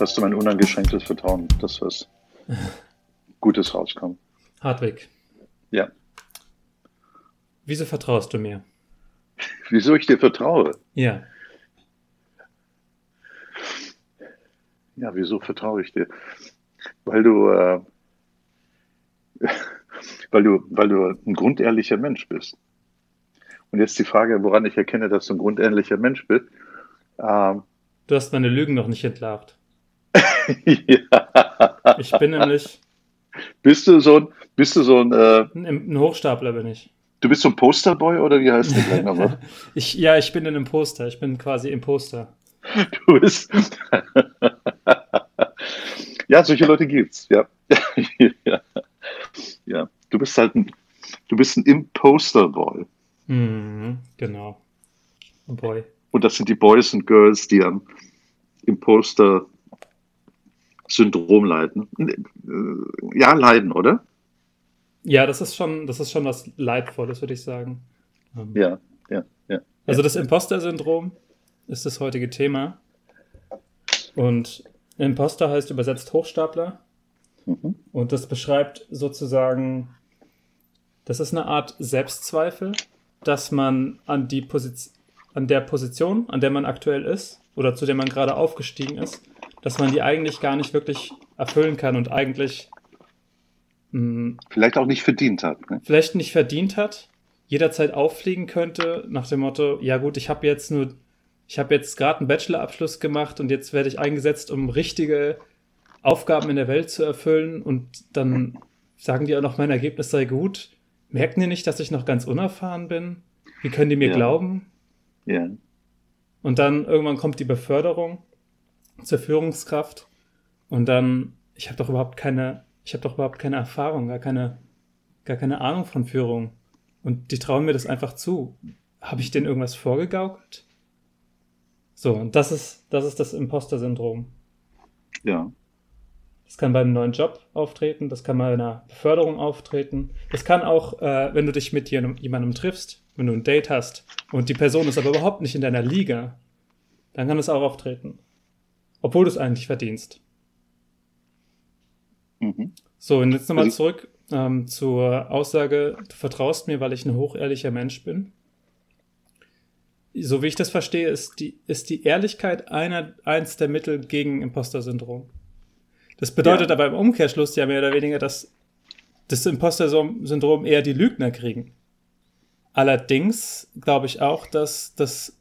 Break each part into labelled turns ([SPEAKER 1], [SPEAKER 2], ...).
[SPEAKER 1] hast du mein unangeschränktes Vertrauen, dass was Gutes rauskommt.
[SPEAKER 2] Hartwig.
[SPEAKER 1] Ja.
[SPEAKER 2] Wieso vertraust du mir?
[SPEAKER 1] Wieso ich dir vertraue?
[SPEAKER 2] Ja.
[SPEAKER 1] Ja, wieso vertraue ich dir? Weil du, äh, weil du, weil du ein grundehrlicher Mensch bist. Und jetzt die Frage, woran ich erkenne, dass du ein grundehrlicher Mensch bist. Ähm,
[SPEAKER 2] du hast meine Lügen noch nicht entlarvt.
[SPEAKER 1] ja.
[SPEAKER 2] Ich bin nämlich.
[SPEAKER 1] Bist du so ein, bist du so ein, äh,
[SPEAKER 2] ein Hochstapler bin ich.
[SPEAKER 1] Du bist so ein Posterboy oder wie heißt der nochmal?
[SPEAKER 2] ich, ja, ich bin ein Imposter. Ich bin quasi Imposter.
[SPEAKER 1] Du bist. ja, solche Leute gibt's, ja. ja. ja. Du bist halt ein, du bist ein Imposter-Boy.
[SPEAKER 2] Mhm, genau. Ein Boy.
[SPEAKER 1] Und das sind die Boys und Girls, die am Imposter-Syndrom leiden. Ja, leiden, oder?
[SPEAKER 2] Ja, das ist schon, das ist schon was Leidvolles, würde ich sagen.
[SPEAKER 1] Ähm, ja, ja, ja.
[SPEAKER 2] Also das Imposter-Syndrom ist das heutige Thema. Und Imposter heißt übersetzt Hochstapler. Mhm. Und das beschreibt sozusagen, das ist eine Art Selbstzweifel, dass man an, die Position, an der Position, an der man aktuell ist oder zu der man gerade aufgestiegen ist, dass man die eigentlich gar nicht wirklich erfüllen kann und eigentlich
[SPEAKER 1] mh, hm, vielleicht auch nicht verdient hat.
[SPEAKER 2] Ne? Vielleicht nicht verdient hat, jederzeit auffliegen könnte nach dem Motto, ja gut, ich habe jetzt nur ich habe jetzt gerade einen Bachelorabschluss gemacht und jetzt werde ich eingesetzt, um richtige Aufgaben in der Welt zu erfüllen und dann sagen die auch noch, mein Ergebnis sei gut. Merken die nicht, dass ich noch ganz unerfahren bin? Wie können die mir ja. glauben?
[SPEAKER 1] Ja.
[SPEAKER 2] Und dann irgendwann kommt die Beförderung zur Führungskraft und dann, ich habe doch überhaupt keine, ich habe doch überhaupt keine Erfahrung, gar keine, gar keine Ahnung von Führung. Und die trauen mir das einfach zu. Habe ich denen irgendwas vorgegaukelt? So, und das ist das, ist das Imposter-Syndrom.
[SPEAKER 1] Ja.
[SPEAKER 2] Das kann beim neuen Job auftreten, das kann bei einer Beförderung auftreten. Das kann auch, äh, wenn du dich mit jemandem triffst, wenn du ein Date hast und die Person ist aber überhaupt nicht in deiner Liga, dann kann es auch auftreten. Obwohl du es eigentlich verdienst. Mhm. So, und jetzt nochmal also zurück ähm, zur Aussage, du vertraust mir, weil ich ein hochehrlicher Mensch bin so wie ich das verstehe, ist die, ist die Ehrlichkeit einer, eins der Mittel gegen Imposter-Syndrom. Das bedeutet ja. aber im Umkehrschluss ja mehr oder weniger, dass das Imposter-Syndrom eher die Lügner kriegen. Allerdings glaube ich auch, dass, dass,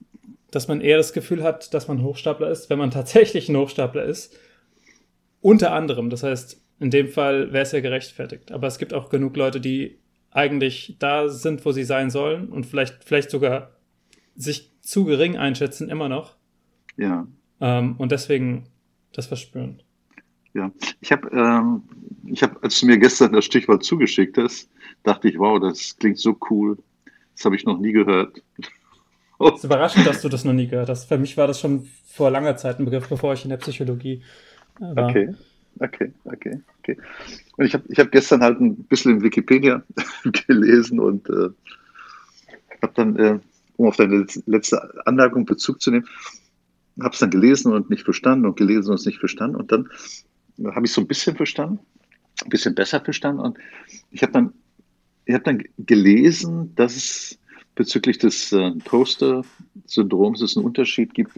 [SPEAKER 2] dass man eher das Gefühl hat, dass man Hochstapler ist, wenn man tatsächlich ein Hochstapler ist. Unter anderem. Das heißt, in dem Fall wäre es ja gerechtfertigt. Aber es gibt auch genug Leute, die eigentlich da sind, wo sie sein sollen und vielleicht, vielleicht sogar sich zu gering einschätzen, immer noch.
[SPEAKER 1] Ja.
[SPEAKER 2] Ähm, und deswegen das verspüren.
[SPEAKER 1] Ja, ich habe, ähm, ich habe, als du mir gestern das Stichwort zugeschickt hast, dachte ich, wow, das klingt so cool. Das habe ich noch nie gehört.
[SPEAKER 2] Oh. Es ist überraschend, dass du das noch nie gehört hast. Für mich war das schon vor langer Zeit ein Begriff, bevor ich in der Psychologie
[SPEAKER 1] war. Okay, okay, okay, okay. Und ich habe ich hab gestern halt ein bisschen in Wikipedia gelesen und äh, habe dann äh, um auf deine letzte Anmerkung Bezug zu nehmen, habe es dann gelesen und nicht verstanden und gelesen und es nicht verstanden. Und dann habe ich so ein bisschen verstanden, ein bisschen besser verstanden. Und ich habe dann, ich hab dann gelesen, dass es bezüglich des äh, Poster-Syndroms es einen Unterschied gibt.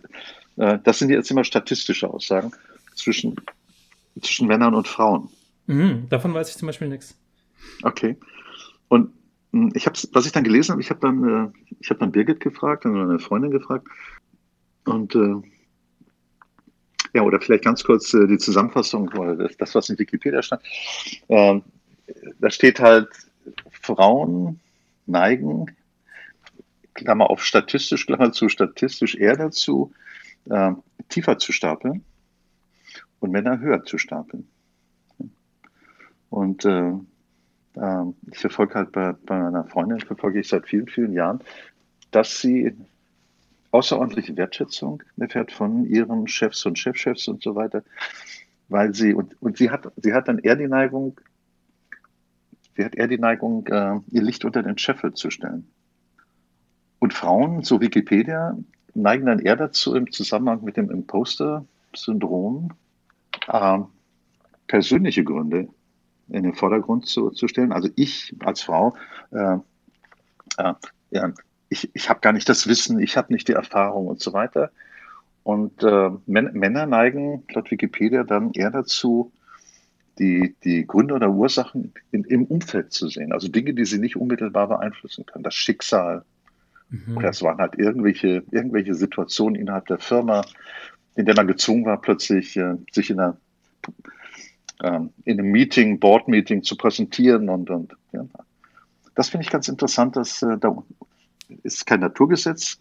[SPEAKER 1] Äh, das sind jetzt immer statistische Aussagen zwischen, zwischen Männern und Frauen.
[SPEAKER 2] Mhm, davon weiß ich zum Beispiel nichts.
[SPEAKER 1] Okay. Und hm, ich habe, was ich dann gelesen habe, ich habe dann, äh, ich habe dann Birgit gefragt, dann meine Freundin gefragt und äh, ja, oder vielleicht ganz kurz äh, die Zusammenfassung, das, das, was in Wikipedia stand. Ähm, da steht halt, Frauen neigen, Klammer auf statistisch, Klammer zu statistisch eher dazu, äh, tiefer zu stapeln und Männer höher zu stapeln. Und äh, ähm, ich verfolge halt bei, bei meiner Freundin, verfolge ich seit vielen, vielen Jahren, dass sie außerordentliche Wertschätzung erfährt von ihren Chefs und Chefchefs und so weiter, weil sie, und, und sie hat, sie hat dann eher die Neigung, sie hat eher die Neigung, äh, ihr Licht unter den Scheffel zu stellen. Und Frauen, so Wikipedia, neigen dann eher dazu, im Zusammenhang mit dem Imposter-Syndrom äh, persönliche Gründe in den Vordergrund zu, zu stellen. Also ich als Frau, äh, äh, ja, ich, ich habe gar nicht das Wissen, ich habe nicht die Erfahrung und so weiter. Und äh, Männer neigen laut Wikipedia dann eher dazu, die, die Gründe oder Ursachen in, im Umfeld zu sehen. Also Dinge, die sie nicht unmittelbar beeinflussen können. Das Schicksal. Mhm. Oder es waren halt irgendwelche, irgendwelche Situationen innerhalb der Firma, in der man gezwungen war, plötzlich äh, sich in, einer, äh, in einem Meeting, Board-Meeting zu präsentieren. Und, und ja. Das finde ich ganz interessant, dass äh, da ist kein Naturgesetz,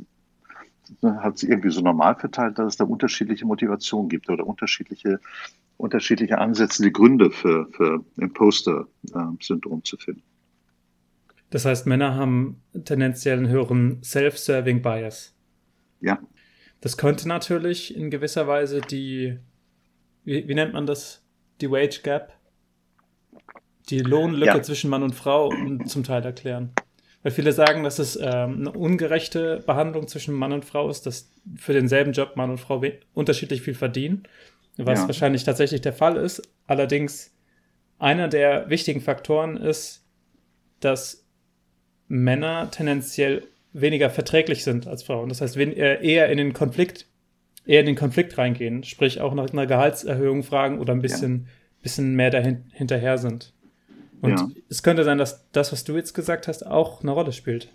[SPEAKER 1] hat es irgendwie so normal verteilt, dass es da unterschiedliche Motivationen gibt oder unterschiedliche unterschiedliche Ansätze, die Gründe für, für Imposter-Syndrom zu finden.
[SPEAKER 2] Das heißt, Männer haben tendenziell einen höheren Self-Serving Bias.
[SPEAKER 1] Ja.
[SPEAKER 2] Das könnte natürlich in gewisser Weise die, wie, wie nennt man das? Die Wage Gap? Die Lohnlücke ja. zwischen Mann und Frau zum Teil erklären. Weil viele sagen, dass es ähm, eine ungerechte Behandlung zwischen Mann und Frau ist, dass für denselben Job Mann und Frau unterschiedlich viel verdienen was ja. wahrscheinlich tatsächlich der Fall ist. Allerdings einer der wichtigen Faktoren ist, dass Männer tendenziell weniger verträglich sind als Frauen. Das heißt, äh, eher in den Konflikt, eher in den Konflikt reingehen, sprich auch nach einer Gehaltserhöhung fragen oder ein bisschen, ja. bisschen mehr dahin, hinterher sind. Und ja. es könnte sein, dass das, was du jetzt gesagt hast, auch eine Rolle spielt.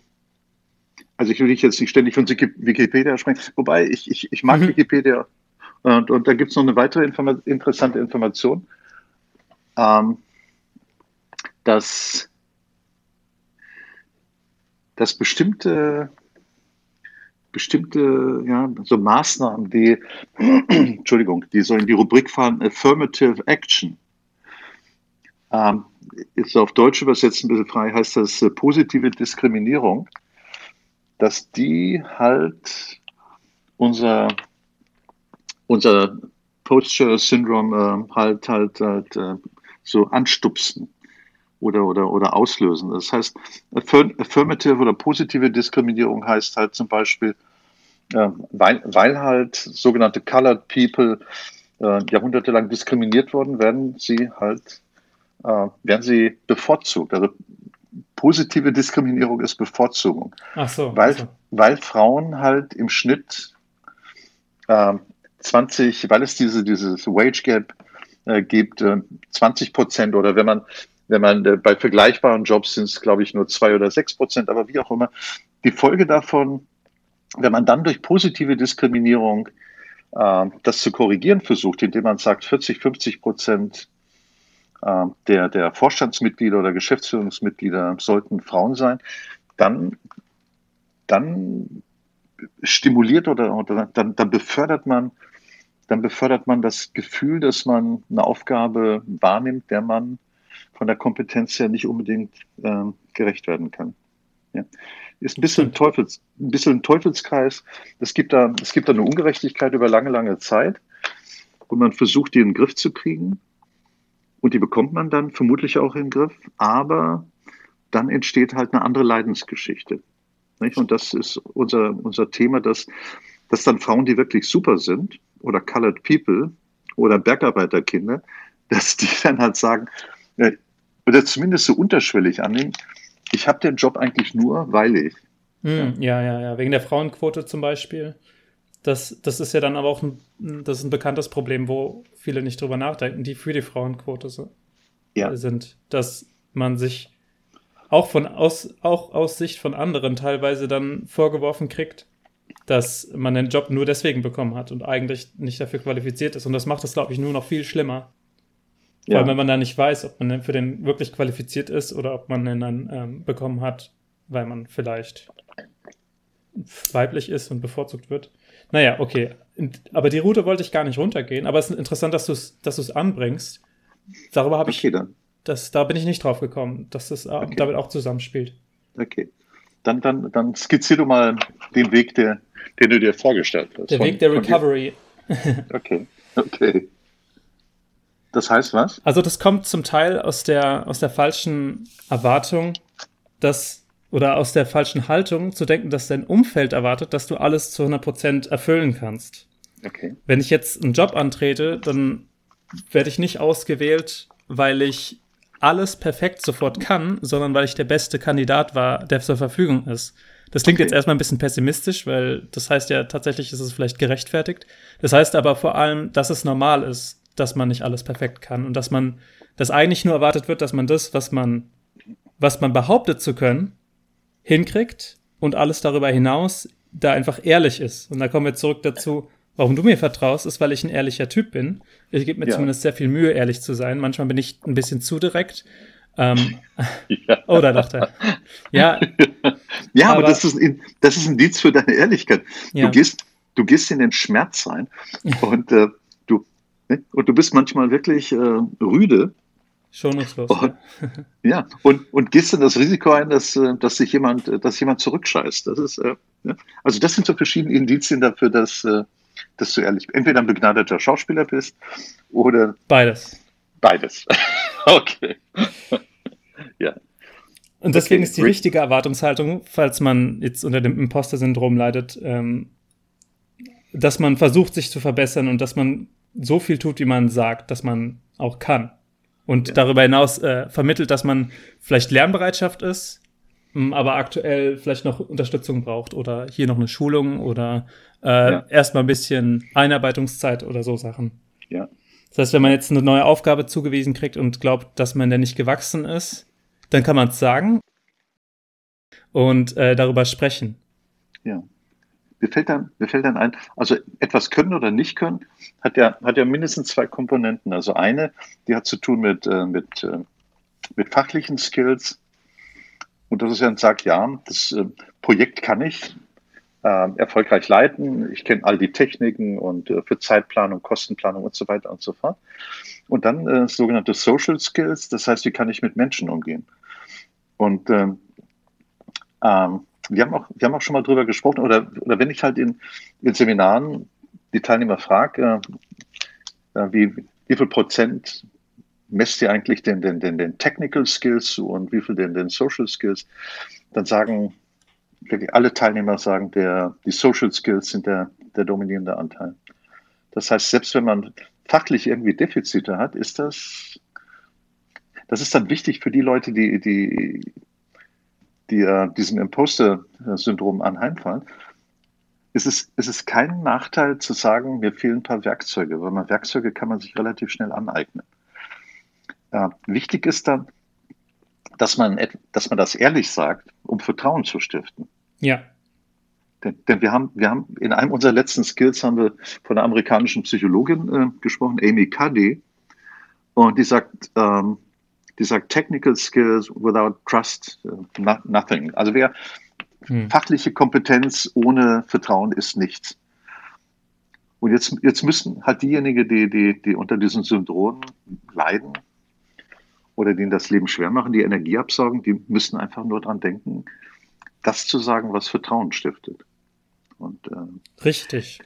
[SPEAKER 1] Also ich will dich jetzt nicht ständig von Wikipedia sprechen, wobei ich, ich, ich mag mhm. Wikipedia und, und da gibt es noch eine weitere Informa interessante Information, ähm, dass, dass bestimmte, bestimmte ja, so Maßnahmen, die, Entschuldigung, die so in die Rubrik fallen, Affirmative Action, ähm, ist auf Deutsch übersetzt ein bisschen frei, heißt das äh, positive Diskriminierung, dass die halt unser unser Posture-Syndrom äh, halt halt, halt äh, so anstupsen oder, oder, oder auslösen. Das heißt, affirmative oder positive Diskriminierung heißt halt zum Beispiel, äh, weil, weil halt sogenannte Colored People äh, jahrhundertelang diskriminiert worden, werden sie halt äh, werden sie bevorzugt. Also positive Diskriminierung ist Bevorzugung.
[SPEAKER 2] Ach so,
[SPEAKER 1] weil, also. weil Frauen halt im Schnitt äh, 20, weil es diese, dieses Wage Gap äh, gibt, äh, 20 Prozent oder wenn man, wenn man äh, bei vergleichbaren Jobs sind es, glaube ich, nur zwei oder sechs Prozent, aber wie auch immer. Die Folge davon, wenn man dann durch positive Diskriminierung äh, das zu korrigieren versucht, indem man sagt, 40, 50 Prozent äh, der, der Vorstandsmitglieder oder Geschäftsführungsmitglieder sollten Frauen sein, dann, dann stimuliert oder, oder dann, dann befördert man dann befördert man das Gefühl, dass man eine Aufgabe wahrnimmt, der man von der Kompetenz her nicht unbedingt äh, gerecht werden kann. Ja. Ist ein bisschen, ein, Teufels, ein bisschen ein Teufelskreis. Es gibt, da, es gibt da eine Ungerechtigkeit über lange, lange Zeit und man versucht, die in den Griff zu kriegen. Und die bekommt man dann vermutlich auch in den Griff, aber dann entsteht halt eine andere Leidensgeschichte. Nicht? Und das ist unser, unser Thema, dass, dass dann Frauen, die wirklich super sind, oder Colored People oder Bergarbeiterkinder, dass die dann halt sagen, oder zumindest so unterschwellig annehmen, ich habe den Job eigentlich nur, weil ich.
[SPEAKER 2] Hm, ja, ja, ja, wegen der Frauenquote zum Beispiel. Das, das ist ja dann aber auch ein, das ist ein bekanntes Problem, wo viele nicht drüber nachdenken, die für die Frauenquote so, ja. sind. Dass man sich auch von aus, auch aus Sicht von anderen teilweise dann vorgeworfen kriegt, dass man den Job nur deswegen bekommen hat und eigentlich nicht dafür qualifiziert ist. Und das macht es, glaube ich, nur noch viel schlimmer. Ja. Weil wenn man da nicht weiß, ob man für den wirklich qualifiziert ist oder ob man den dann ähm, bekommen hat, weil man vielleicht weiblich ist und bevorzugt wird. Naja, okay. Aber die Route wollte ich gar nicht runtergehen. Aber es ist interessant, dass du es dass anbringst. Darüber habe okay, ich. Dann. Das, da bin ich nicht drauf gekommen, dass das äh, okay. damit auch zusammenspielt.
[SPEAKER 1] Okay dann, dann, dann skizzier du mal den Weg, der, den du dir vorgestellt hast.
[SPEAKER 2] Der von, Weg der Recovery.
[SPEAKER 1] okay, okay. Das heißt was?
[SPEAKER 2] Also das kommt zum Teil aus der, aus der falschen Erwartung, dass, oder aus der falschen Haltung zu denken, dass dein Umfeld erwartet, dass du alles zu 100% erfüllen kannst.
[SPEAKER 1] Okay.
[SPEAKER 2] Wenn ich jetzt einen Job antrete, dann werde ich nicht ausgewählt, weil ich alles perfekt sofort kann, sondern weil ich der beste Kandidat war, der zur Verfügung ist. Das klingt okay. jetzt erstmal ein bisschen pessimistisch, weil das heißt ja tatsächlich, ist es vielleicht gerechtfertigt. Das heißt aber vor allem, dass es normal ist, dass man nicht alles perfekt kann und dass man, dass eigentlich nur erwartet wird, dass man das, was man, was man behauptet zu können, hinkriegt und alles darüber hinaus da einfach ehrlich ist. Und da kommen wir zurück dazu, warum du mir vertraust, ist, weil ich ein ehrlicher Typ bin. Ich gebe mir ja. zumindest sehr viel Mühe, ehrlich zu sein. Manchmal bin ich ein bisschen zu direkt. Ähm, ja. Oh, da dachte er.
[SPEAKER 1] Ja, ja aber, aber das, ist ein, das ist ein Indiz für deine Ehrlichkeit. Ja. Du, gehst, du gehst in den Schmerz rein und, äh? und du bist manchmal wirklich äh, rüde.
[SPEAKER 2] Schonungslos.
[SPEAKER 1] Und, ja, und, und gehst dann das Risiko ein, dass, äh, dass sich jemand, dass jemand zurückscheißt. Das ist, äh, also das sind so verschiedene Indizien dafür, dass, äh, dass du ehrlich entweder ein begnadeter Schauspieler bist oder
[SPEAKER 2] beides.
[SPEAKER 1] Beides. okay.
[SPEAKER 2] ja. Und deswegen okay. ist die richtige Erwartungshaltung, falls man jetzt unter dem Imposter-Syndrom leidet, ähm, dass man versucht, sich zu verbessern und dass man so viel tut, wie man sagt, dass man auch kann. Und ja. darüber hinaus äh, vermittelt, dass man vielleicht Lernbereitschaft ist, aber aktuell vielleicht noch Unterstützung braucht oder hier noch eine Schulung oder äh, ja. erstmal ein bisschen Einarbeitungszeit oder so Sachen.
[SPEAKER 1] Ja.
[SPEAKER 2] Das heißt, wenn man jetzt eine neue Aufgabe zugewiesen kriegt und glaubt, dass man da nicht gewachsen ist, dann kann man es sagen und äh, darüber sprechen.
[SPEAKER 1] Ja. Mir fällt, dann, mir fällt dann ein, also etwas können oder nicht können, hat ja, hat ja mindestens zwei Komponenten. Also eine, die hat zu tun mit, äh, mit, äh, mit fachlichen Skills. Und das ist ja ein Sag, ja, das äh, Projekt kann ich, äh, erfolgreich leiten. Ich kenne all die Techniken und äh, für Zeitplanung, Kostenplanung und so weiter und so fort. Und dann äh, sogenannte Social Skills, das heißt, wie kann ich mit Menschen umgehen? Und ähm, ähm, wir, haben auch, wir haben auch schon mal drüber gesprochen, oder, oder wenn ich halt in, in Seminaren die Teilnehmer frage, äh, äh wie, wie viel Prozent messt ihr eigentlich den, den, den, den Technical Skills zu und wie viel den, den Social Skills, dann sagen wirklich alle Teilnehmer sagen, der, die Social Skills sind der, der dominierende Anteil. Das heißt, selbst wenn man fachlich irgendwie Defizite hat, ist das, das ist dann wichtig für die Leute, die, die, die uh, diesem Imposter-Syndrom anheimfallen. Es ist, es ist kein Nachteil zu sagen, mir fehlen ein paar Werkzeuge, weil man Werkzeuge kann man sich relativ schnell aneignen. Uh, wichtig ist dann, dass man, dass man das ehrlich sagt, um Vertrauen zu stiften.
[SPEAKER 2] Ja.
[SPEAKER 1] Denn, denn, wir, haben, wir haben in einem unserer letzten Skills haben wir von einer amerikanischen Psychologin äh, gesprochen, Amy Cuddy, und die sagt, ähm, die sagt, Technical Skills without trust, uh, nothing. Also wer hm. fachliche Kompetenz ohne Vertrauen ist nichts. Und jetzt, jetzt müssen halt diejenigen, die, die, die unter diesem Syndrom leiden, oder denen das Leben schwer machen, die Energie absaugen, die müssen einfach nur daran denken, das zu sagen, was Vertrauen stiftet. Und,
[SPEAKER 2] äh, Richtig.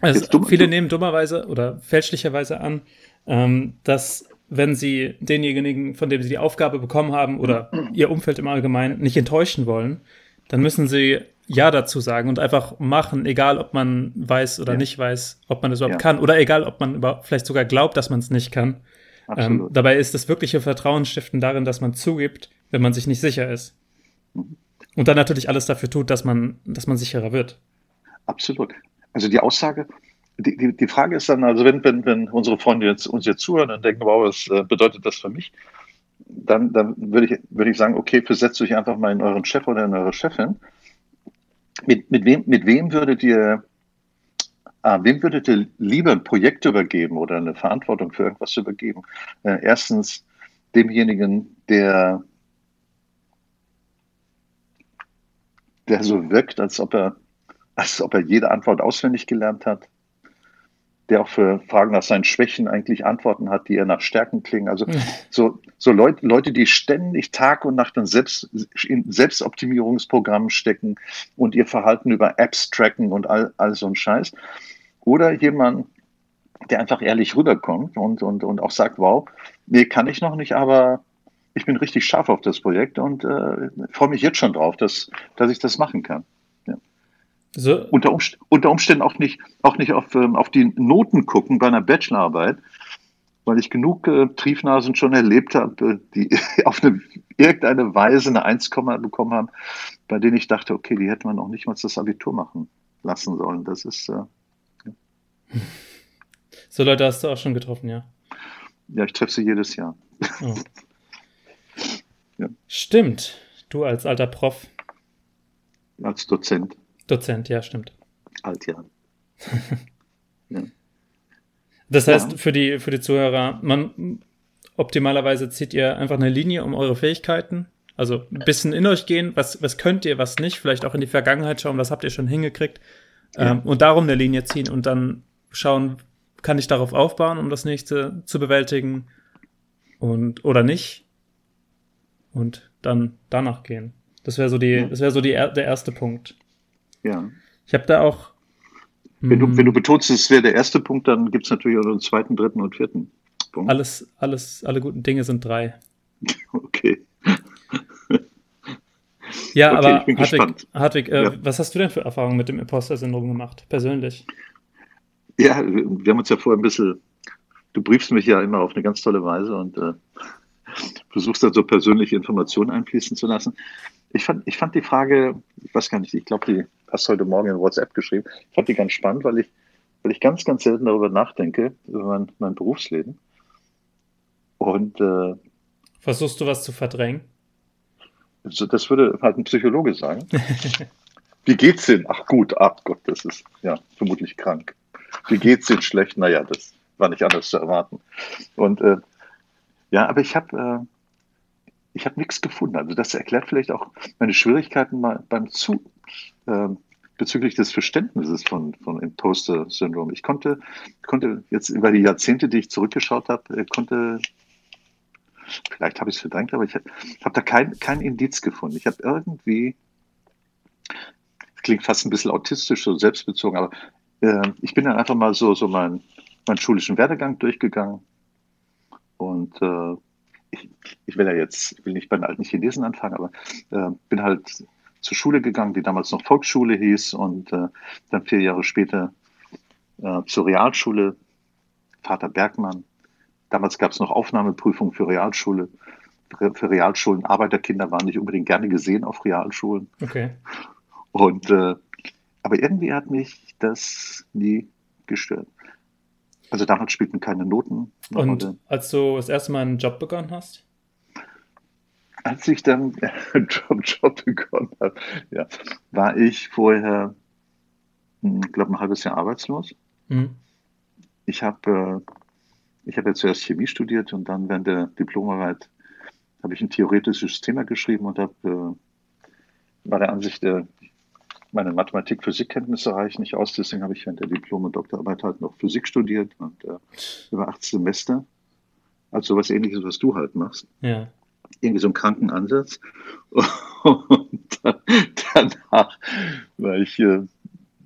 [SPEAKER 2] Also dumm, viele dumm. nehmen dummerweise oder fälschlicherweise an, ähm, dass wenn sie denjenigen, von dem sie die Aufgabe bekommen haben oder ihr Umfeld im Allgemeinen nicht enttäuschen wollen, dann müssen sie Ja dazu sagen und einfach machen, egal ob man weiß oder ja. nicht weiß, ob man das überhaupt ja. kann oder egal, ob man über, vielleicht sogar glaubt, dass man es nicht kann. Ähm, dabei ist das wirkliche Vertrauen stiften darin, dass man zugibt, wenn man sich nicht sicher ist. Mhm. Und dann natürlich alles dafür tut, dass man, dass man sicherer wird.
[SPEAKER 1] Absolut. Also die Aussage, die, die, Frage ist dann, also wenn, wenn, wenn unsere Freunde jetzt, uns jetzt zuhören und denken, wow, was äh, bedeutet das für mich? Dann, dann würde ich, würde ich sagen, okay, versetzt euch einfach mal in euren Chef oder in eure Chefin. Mit, mit, wem, mit wem würdet ihr Ah, wem würdet ihr lieber ein Projekt übergeben oder eine Verantwortung für irgendwas übergeben? Äh, erstens demjenigen, der, der so wirkt, als ob er, als ob er jede Antwort auswendig gelernt hat, der auch für Fragen nach seinen Schwächen eigentlich Antworten hat, die eher nach Stärken klingen. Also mhm. so, so Leute, Leute, die ständig Tag und Nacht in, Selbst, in Selbstoptimierungsprogrammen stecken und ihr Verhalten über Apps tracken und all, all so ein Scheiß. Oder jemand, der einfach ehrlich rüberkommt und, und, und auch sagt, wow, nee, kann ich noch nicht, aber ich bin richtig scharf auf das Projekt und äh, freue mich jetzt schon drauf, dass, dass ich das machen kann. So. Unter, Umst unter, Umständen auch nicht, auch nicht auf, ähm, auf die Noten gucken bei einer Bachelorarbeit, weil ich genug äh, Triefnasen schon erlebt habe, die auf eine, irgendeine Weise eine 1, bekommen haben, bei denen ich dachte, okay, die hätte man noch nicht mal das Abitur machen lassen sollen. Das ist. Äh, ja.
[SPEAKER 2] So Leute hast du auch schon getroffen, ja?
[SPEAKER 1] Ja, ich treffe sie jedes Jahr. Oh.
[SPEAKER 2] ja. Stimmt. Du als alter Prof.
[SPEAKER 1] Als Dozent.
[SPEAKER 2] Dozent, ja, stimmt.
[SPEAKER 1] Alt, ja.
[SPEAKER 2] ja. Das heißt, ja. für, die, für die Zuhörer, man optimalerweise zieht ihr einfach eine Linie um eure Fähigkeiten. Also ein bisschen in euch gehen, was, was könnt ihr, was nicht, vielleicht auch in die Vergangenheit schauen, was habt ihr schon hingekriegt. Ja. Ähm, und darum eine Linie ziehen und dann schauen, kann ich darauf aufbauen, um das nächste zu bewältigen und oder nicht. Und dann danach gehen. Das wäre so die, das wäre so die, der erste Punkt.
[SPEAKER 1] Ja.
[SPEAKER 2] Ich habe da auch
[SPEAKER 1] wenn du, wenn du betonst, es wäre der erste Punkt, dann gibt es natürlich auch einen zweiten, dritten und vierten
[SPEAKER 2] Punkt. Alles, alles, alle guten Dinge sind drei.
[SPEAKER 1] Okay.
[SPEAKER 2] ja, okay, aber Hartwig, Hartwig äh, ja. was hast du denn für Erfahrungen mit dem Imposter-Syndrom gemacht, persönlich?
[SPEAKER 1] Ja, wir haben uns ja vorher ein bisschen, du briefst mich ja immer auf eine ganz tolle Weise und äh, versuchst dann so persönliche Informationen einfließen zu lassen. Ich fand, ich fand die Frage, ich weiß gar nicht, ich glaube, die hast heute Morgen in WhatsApp geschrieben. Ich fand die ganz spannend, weil ich, weil ich ganz, ganz selten darüber nachdenke, über mein, mein Berufsleben. Und äh,
[SPEAKER 2] versuchst du was zu verdrängen?
[SPEAKER 1] Also das würde halt ein Psychologe sagen. Wie geht's denn? Ach gut, ach Gott, das ist ja vermutlich krank. Wie geht's denn schlecht? Naja, das war nicht anders zu erwarten. Und äh, ja, aber ich habe äh, ich habe nichts gefunden. Also das erklärt vielleicht auch meine Schwierigkeiten mal beim Zu äh, bezüglich des Verständnisses von, von Imposter-Syndrom. Ich konnte, konnte jetzt über die Jahrzehnte, die ich zurückgeschaut habe, äh, konnte, vielleicht habe ich es verdrängt, aber ich habe hab da kein, kein Indiz gefunden. Ich habe irgendwie, klingt fast ein bisschen autistisch, so selbstbezogen, aber äh, ich bin dann einfach mal so, so meinen mein schulischen Werdegang durchgegangen und äh, ich, ich, will ja jetzt, ich will nicht bei den alten Chinesen anfangen, aber äh, bin halt zur Schule gegangen, die damals noch Volksschule hieß und äh, dann vier Jahre später äh, zur Realschule, Vater Bergmann. Damals gab es noch Aufnahmeprüfungen für Realschule. Für Realschulen, Arbeiterkinder waren nicht unbedingt gerne gesehen auf Realschulen.
[SPEAKER 2] Okay.
[SPEAKER 1] Und äh, aber irgendwie hat mich das nie gestört. Also damals spielten keine Noten.
[SPEAKER 2] Und Rolle. als du das erste Mal einen Job begonnen hast?
[SPEAKER 1] Als ich dann einen Job, Job begonnen habe, ja, war ich vorher, hm, ich glaube, ein halbes Jahr arbeitslos. Mhm. Ich habe äh, ich hab ja zuerst Chemie studiert und dann während der Diplomarbeit habe ich ein theoretisches Thema geschrieben und habe äh, war der Ansicht, äh, meine Mathematik-Physik-Kenntnisse reichen nicht aus, deswegen habe ich während der Diplom- und Doktorarbeit halt noch Physik studiert und äh, über acht Semester. Also was ähnliches, was du halt machst.
[SPEAKER 2] Ja.
[SPEAKER 1] Irgendwie so einen kranken Ansatz. Und dann, danach war ich, äh,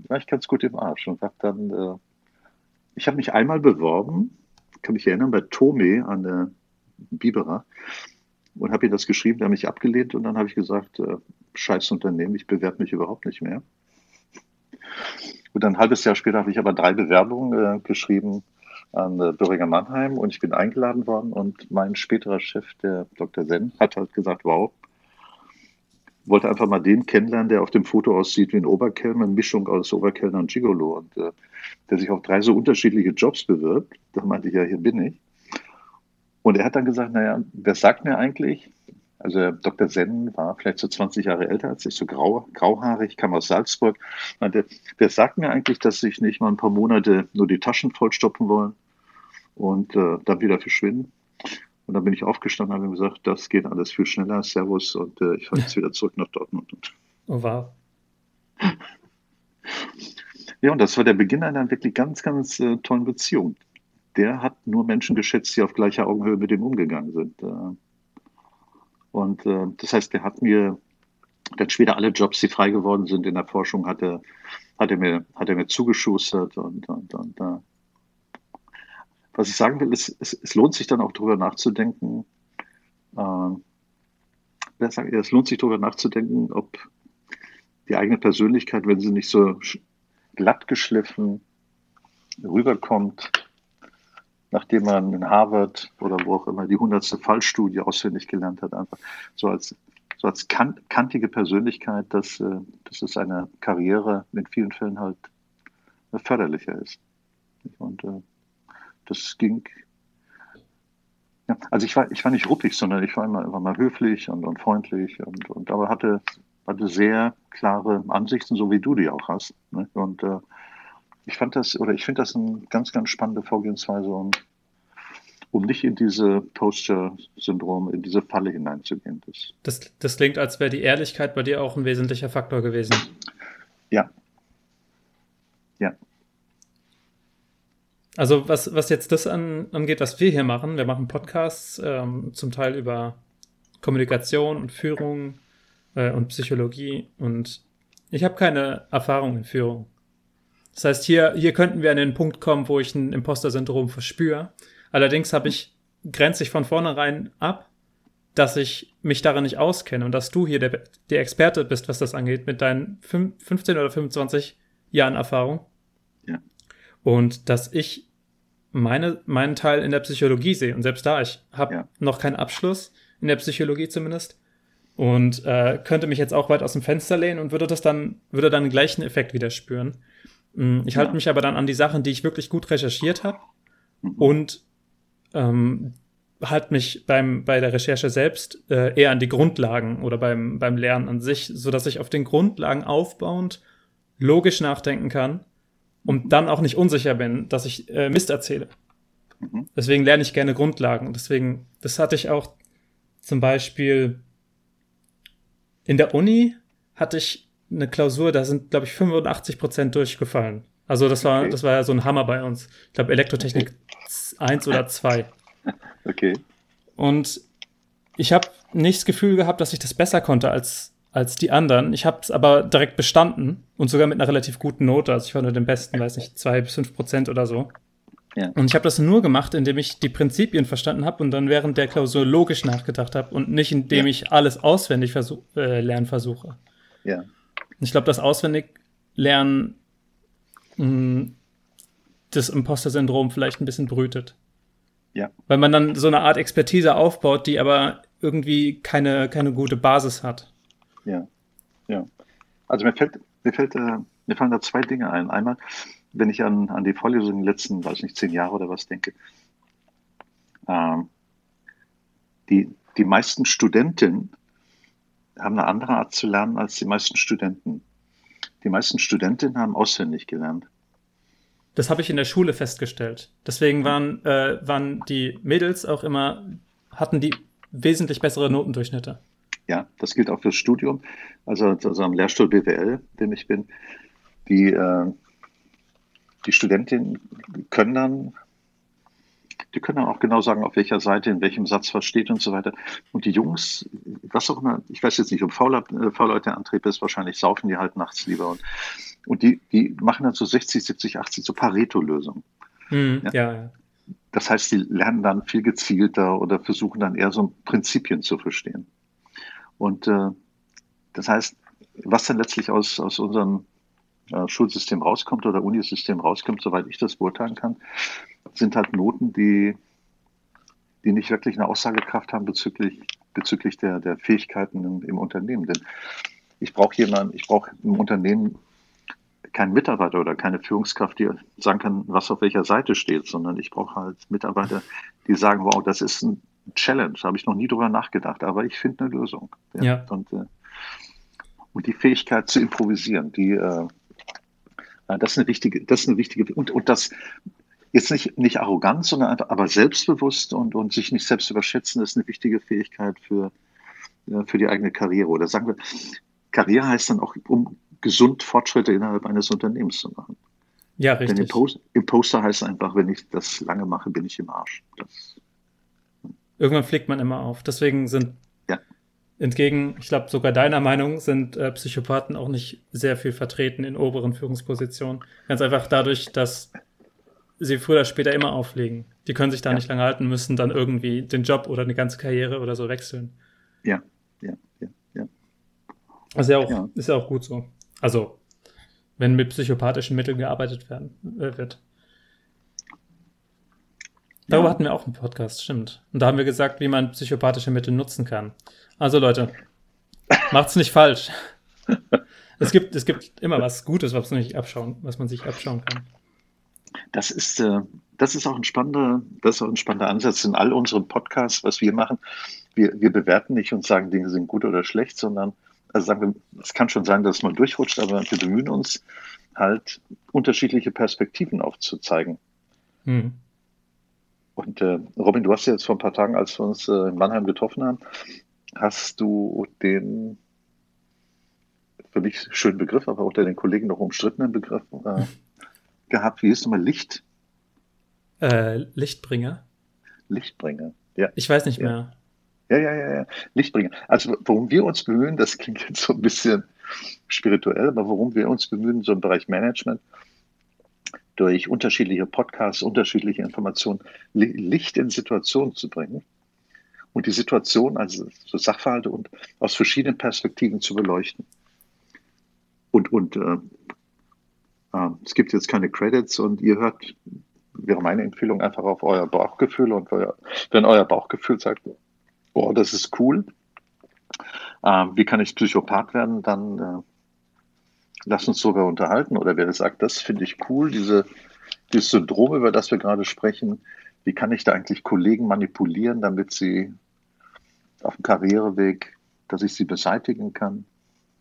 [SPEAKER 1] war ich ganz gut im Arsch und habe dann, äh, ich habe mich einmal beworben, kann mich erinnern, bei Tome an der Biberach und habe ihm das geschrieben, der hat mich abgelehnt und dann habe ich gesagt, äh, scheiß Unternehmen, ich bewerbe mich überhaupt nicht mehr. Und ein halbes Jahr später habe ich aber drei Bewerbungen äh, geschrieben an äh, Böhringer Mannheim und ich bin eingeladen worden und mein späterer Chef, der Dr. Sen, hat halt gesagt, wow, wollte einfach mal den kennenlernen, der auf dem Foto aussieht wie ein Oberkellner, eine Mischung aus Oberkellner und Gigolo und äh, der sich auf drei so unterschiedliche Jobs bewirbt. Da meinte ich, ja, hier bin ich. Und er hat dann gesagt, naja, wer sagt mir eigentlich, also Dr. Sen war vielleicht so 20 Jahre älter als ich, so grau, grauhaarig, kam aus Salzburg. Meinte, wer sagt mir eigentlich, dass sich nicht mal ein paar Monate nur die Taschen vollstopfen wollen und äh, dann wieder verschwinden? Und dann bin ich aufgestanden und habe gesagt, das geht alles viel schneller, Servus, und äh, ich fahre jetzt wieder zurück nach Dortmund.
[SPEAKER 2] Oh, wow.
[SPEAKER 1] Ja, und das war der Beginn einer wirklich ganz, ganz äh, tollen Beziehung der hat nur Menschen geschätzt, die auf gleicher Augenhöhe mit ihm umgegangen sind. Äh. Und äh, das heißt, der hat mir dann später alle Jobs, die frei geworden sind in der Forschung, hat er, hat er, mir, hat er mir zugeschustert. Und, und, und uh, was ich sagen will, ist, es, es, lohnt sich dann auch darüber nachzudenken, äh, es lohnt sich darüber nachzudenken, ob die eigene Persönlichkeit, wenn sie nicht so glatt geschliffen rüberkommt, nachdem man in Harvard oder wo auch immer die hundertste Fallstudie auswendig gelernt hat, einfach so als, so als kan kantige Persönlichkeit, dass, äh, dass es eine Karriere in vielen Fällen halt förderlicher ist. Und äh, das ging. Ja, also ich war, ich war nicht ruppig, sondern ich war immer, immer mal höflich und, und freundlich und, und aber hatte, hatte sehr klare Ansichten, so wie du die auch hast. Ne? Und äh, ich fand das, oder ich finde das eine ganz, ganz spannende Vorgehensweise, um, um nicht in diese Poster-Syndrom, in diese Falle hineinzugehen.
[SPEAKER 2] Das, das, das klingt, als wäre die Ehrlichkeit bei dir auch ein wesentlicher Faktor gewesen.
[SPEAKER 1] Ja. Ja.
[SPEAKER 2] Also was, was jetzt das an, angeht, was wir hier machen, wir machen Podcasts ähm, zum Teil über Kommunikation und Führung äh, und Psychologie und ich habe keine Erfahrung in Führung. Das heißt, hier, hier könnten wir an den Punkt kommen, wo ich ein Imposter-Syndrom verspüre. Allerdings habe ich, grenze ich von vornherein ab, dass ich mich darin nicht auskenne und dass du hier der, der Experte bist, was das angeht, mit deinen 15 oder 25 Jahren Erfahrung.
[SPEAKER 1] Ja.
[SPEAKER 2] Und dass ich meine, meinen Teil in der Psychologie sehe. Und selbst da, ich habe ja. noch keinen Abschluss, in der Psychologie zumindest. Und äh, könnte mich jetzt auch weit aus dem Fenster lehnen und würde das dann, würde dann den gleichen Effekt wieder spüren. Mm, ich halte mich aber dann an die Sachen, die ich wirklich gut recherchiert habe mhm. und ähm, halt mich beim, bei der Recherche selbst äh, eher an die Grundlagen oder beim, beim Lernen an sich, so dass ich auf den Grundlagen aufbauend logisch nachdenken kann und dann auch nicht unsicher bin, dass ich äh, Mist erzähle. Mhm. Deswegen lerne ich gerne Grundlagen. Deswegen, das hatte ich auch zum Beispiel in der Uni hatte ich eine Klausur, da sind, glaube ich, 85 Prozent durchgefallen. Also das war, okay. das war ja so ein Hammer bei uns. Ich glaube, Elektrotechnik okay. 1 oder 2.
[SPEAKER 1] Okay.
[SPEAKER 2] Und ich habe nicht das Gefühl gehabt, dass ich das besser konnte als, als die anderen. Ich habe es aber direkt bestanden und sogar mit einer relativ guten Note. Also ich war nur den besten, weiß nicht, 2 bis 5 Prozent oder so. Ja. Und ich habe das nur gemacht, indem ich die Prinzipien verstanden habe und dann während der Klausur logisch nachgedacht habe und nicht indem ja. ich alles auswendig versuch, äh, lernen versuche.
[SPEAKER 1] Ja.
[SPEAKER 2] Ich glaube, das Auswendiglernen hm, das Imposter-Syndrom vielleicht ein bisschen brütet.
[SPEAKER 1] Ja.
[SPEAKER 2] Weil man dann so eine Art Expertise aufbaut, die aber irgendwie keine, keine gute Basis hat.
[SPEAKER 1] Ja, ja. Also mir fällt, mir fällt, äh, mir fallen da zwei Dinge ein. Einmal, wenn ich an, an die Vorlesungen der letzten, weiß nicht, zehn Jahre oder was denke, ähm, die, die meisten Studenten haben eine andere Art zu lernen als die meisten Studenten. Die meisten Studentinnen haben auswendig gelernt.
[SPEAKER 2] Das habe ich in der Schule festgestellt. Deswegen waren, äh, waren die Mädels auch immer, hatten die wesentlich bessere Notendurchschnitte.
[SPEAKER 1] Ja, das gilt auch fürs Studium. Also, also am Lehrstuhl BWL, dem ich bin, die, äh, die Studentinnen können dann die können dann auch genau sagen, auf welcher Seite, in welchem Satz was steht und so weiter. Und die Jungs, was auch immer, ich weiß jetzt nicht, ob V-Leute-Antrieb ist, wahrscheinlich saufen die halt nachts lieber. Und, und die, die machen dann so 60, 70, 80 so Pareto-Lösungen.
[SPEAKER 2] Mhm, ja. ja, ja.
[SPEAKER 1] Das heißt, die lernen dann viel gezielter oder versuchen dann eher so Prinzipien zu verstehen. Und äh, das heißt, was dann letztlich aus, aus unserem äh, Schulsystem rauskommt oder Unisystem rauskommt, soweit ich das beurteilen kann, sind halt Noten, die, die nicht wirklich eine Aussagekraft haben bezüglich, bezüglich der, der Fähigkeiten im, im Unternehmen. Denn ich brauche jemanden, ich brauche im Unternehmen keinen Mitarbeiter oder keine Führungskraft, die sagen kann, was auf welcher Seite steht, sondern ich brauche halt Mitarbeiter, die sagen, wow, das ist ein Challenge, habe ich noch nie drüber nachgedacht, aber ich finde eine Lösung.
[SPEAKER 2] Ja. ja.
[SPEAKER 1] Und, äh, und die Fähigkeit zu improvisieren, die äh, das ist eine wichtige, das ist eine wichtige und, und das jetzt nicht, nicht arrogant, sondern einfach, aber selbstbewusst und, und sich nicht selbst überschätzen, ist eine wichtige Fähigkeit für, für die eigene Karriere. Oder sagen wir, Karriere heißt dann auch, um gesund Fortschritte innerhalb eines Unternehmens zu machen.
[SPEAKER 2] Ja, richtig. Denn
[SPEAKER 1] Imposter, Imposter heißt einfach, wenn ich das lange mache, bin ich im Arsch. Das,
[SPEAKER 2] Irgendwann fliegt man immer auf. Deswegen sind
[SPEAKER 1] ja.
[SPEAKER 2] entgegen, ich glaube sogar deiner Meinung, sind äh, Psychopathen auch nicht sehr viel vertreten in oberen Führungspositionen. Ganz einfach dadurch, dass sie früher oder später immer auflegen. Die können sich da ja. nicht lange halten, müssen dann irgendwie den Job oder eine ganze Karriere oder so wechseln.
[SPEAKER 1] Ja, ja, ja, ja.
[SPEAKER 2] Also ja auch, ja. ist ja auch gut so. Also, wenn mit psychopathischen Mitteln gearbeitet werden, äh, wird. Darüber ja. hatten wir auch einen Podcast, stimmt. Und da haben wir gesagt, wie man psychopathische Mittel nutzen kann. Also Leute, macht's nicht falsch. Es gibt, es gibt immer was Gutes, was man, nicht abschauen, was man sich abschauen kann.
[SPEAKER 1] Das ist, äh, das ist auch ein spannender, das ist auch ein spannender Ansatz in all unseren Podcasts, was wir machen. Wir, wir bewerten nicht und sagen, Dinge sind gut oder schlecht, sondern also sagen wir, es kann schon sein, dass man durchrutscht, aber wir bemühen uns halt unterschiedliche Perspektiven aufzuzeigen. Hm. Und äh, Robin, du hast ja jetzt vor ein paar Tagen, als wir uns äh, in Mannheim getroffen haben, hast du den für mich schönen Begriff, aber unter den Kollegen noch umstrittenen Begriff äh, gehabt. Wie ist nochmal Licht?
[SPEAKER 2] Äh, Lichtbringer.
[SPEAKER 1] Lichtbringer, ja.
[SPEAKER 2] Ich weiß nicht mehr.
[SPEAKER 1] Ja, ja, ja, ja. Lichtbringer. Also, worum wir uns bemühen, das klingt jetzt so ein bisschen spirituell, aber worum wir uns bemühen, so im Bereich Management, durch unterschiedliche Podcasts, unterschiedliche Informationen, Licht in Situationen zu bringen und die Situation, also so Sachverhalte und aus verschiedenen Perspektiven zu beleuchten. Und, und äh, es gibt jetzt keine Credits und ihr hört, wäre meine Empfehlung, einfach auf euer Bauchgefühl und wenn euer Bauchgefühl sagt, boah, das ist cool, äh, wie kann ich Psychopath werden, dann äh, lasst uns darüber unterhalten. Oder wer sagt, das finde ich cool, diese, dieses Syndrom, über das wir gerade sprechen, wie kann ich da eigentlich Kollegen manipulieren, damit sie auf dem Karriereweg, dass ich sie beseitigen kann?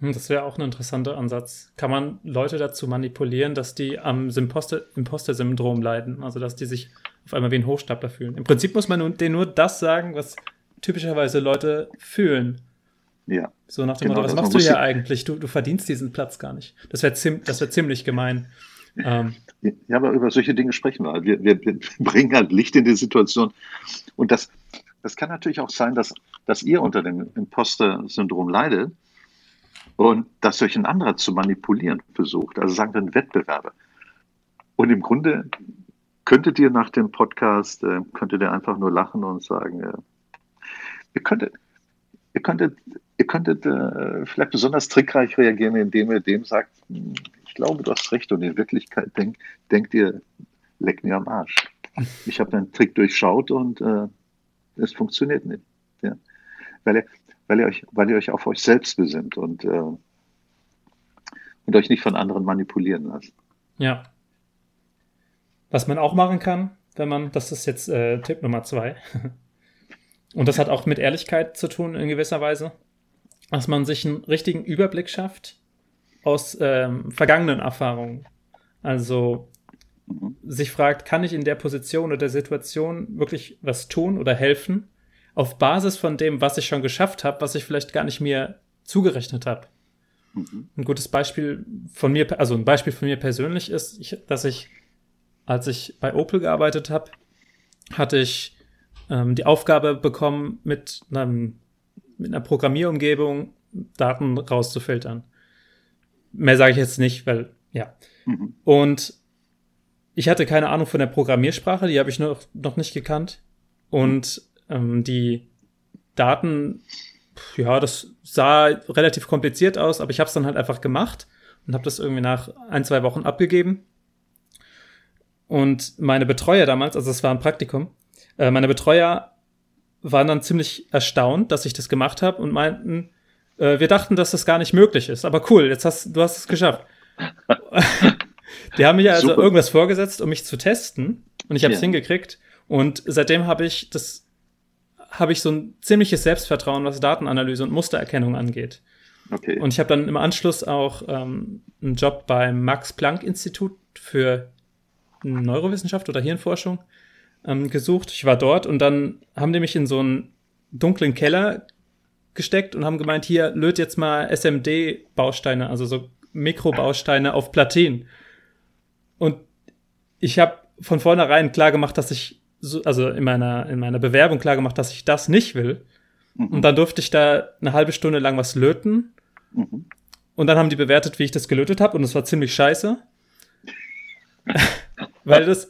[SPEAKER 2] Hm, das wäre auch ein interessanter Ansatz. Kann man Leute dazu manipulieren, dass die am Imposter-Syndrom leiden? Also, dass die sich auf einmal wie ein Hochstapler fühlen. Im Prinzip muss man denen nur das sagen, was typischerweise Leute fühlen.
[SPEAKER 1] Ja.
[SPEAKER 2] So nach dem genau, Motto, was machst du hier eigentlich? Du, du verdienst diesen Platz gar nicht. Das wäre zim wär ziemlich gemein.
[SPEAKER 1] Ähm, ja, aber über solche Dinge sprechen wir. wir. Wir, wir bringen halt Licht in die Situation. Und das, das kann natürlich auch sein, dass, dass ihr unter dem Imposter-Syndrom leidet und das durch ein anderer zu manipulieren versucht. Also sagen wir ein Wettbewerber. Und im Grunde könntet ihr nach dem Podcast, äh, könntet ihr einfach nur lachen und sagen, äh, ihr könntet, ihr könntet, ihr könntet äh, vielleicht besonders trickreich reagieren, indem ihr dem sagt, hm, ich glaube, du hast recht und in Wirklichkeit denk, denkt ihr, leck mir am Arsch. Ich habe deinen Trick durchschaut und äh, es funktioniert nicht. Ja? Weil, ihr, weil, ihr euch, weil ihr euch auf euch selbst besinnt und, äh, und euch nicht von anderen manipulieren lasst.
[SPEAKER 2] Ja. Was man auch machen kann, wenn man, das ist jetzt äh, Tipp Nummer zwei, und das hat auch mit Ehrlichkeit zu tun in gewisser Weise, dass man sich einen richtigen Überblick schafft aus ähm, vergangenen Erfahrungen. Also sich fragt, kann ich in der Position oder der Situation wirklich was tun oder helfen, auf Basis von dem, was ich schon geschafft habe, was ich vielleicht gar nicht mir zugerechnet habe. Mhm. Ein gutes Beispiel von mir, also ein Beispiel von mir persönlich ist, ich, dass ich, als ich bei Opel gearbeitet habe, hatte ich ähm, die Aufgabe bekommen, mit, einem, mit einer Programmierumgebung Daten rauszufiltern. Mehr sage ich jetzt nicht, weil, ja. Mhm. Und ich hatte keine Ahnung von der Programmiersprache, die habe ich noch, noch nicht gekannt. Und ähm, die Daten, ja, das sah relativ kompliziert aus, aber ich habe es dann halt einfach gemacht und habe das irgendwie nach ein, zwei Wochen abgegeben. Und meine Betreuer damals, also es war ein Praktikum, äh, meine Betreuer waren dann ziemlich erstaunt, dass ich das gemacht habe und meinten, äh, wir dachten, dass das gar nicht möglich ist. Aber cool, jetzt hast du hast es geschafft. Die haben mir also Super. irgendwas vorgesetzt, um mich zu testen und ich habe es ja. hingekriegt. Und seitdem habe ich das habe ich so ein ziemliches Selbstvertrauen, was Datenanalyse und Mustererkennung angeht. Okay. Und ich habe dann im Anschluss auch ähm, einen Job beim Max Planck Institut für Neurowissenschaft oder Hirnforschung ähm, gesucht. Ich war dort und dann haben die mich in so einen dunklen Keller gesteckt und haben gemeint, hier löt jetzt mal SMD-Bausteine, also so Mikrobausteine auf Platinen. Und ich habe von vornherein klar gemacht, dass ich, so, also in meiner, in meiner Bewerbung klar gemacht, dass ich das nicht will. Mhm. Und dann durfte ich da eine halbe Stunde lang was löten. Mhm. Und dann haben die bewertet, wie ich das gelötet habe. Und es war ziemlich scheiße. Weil das,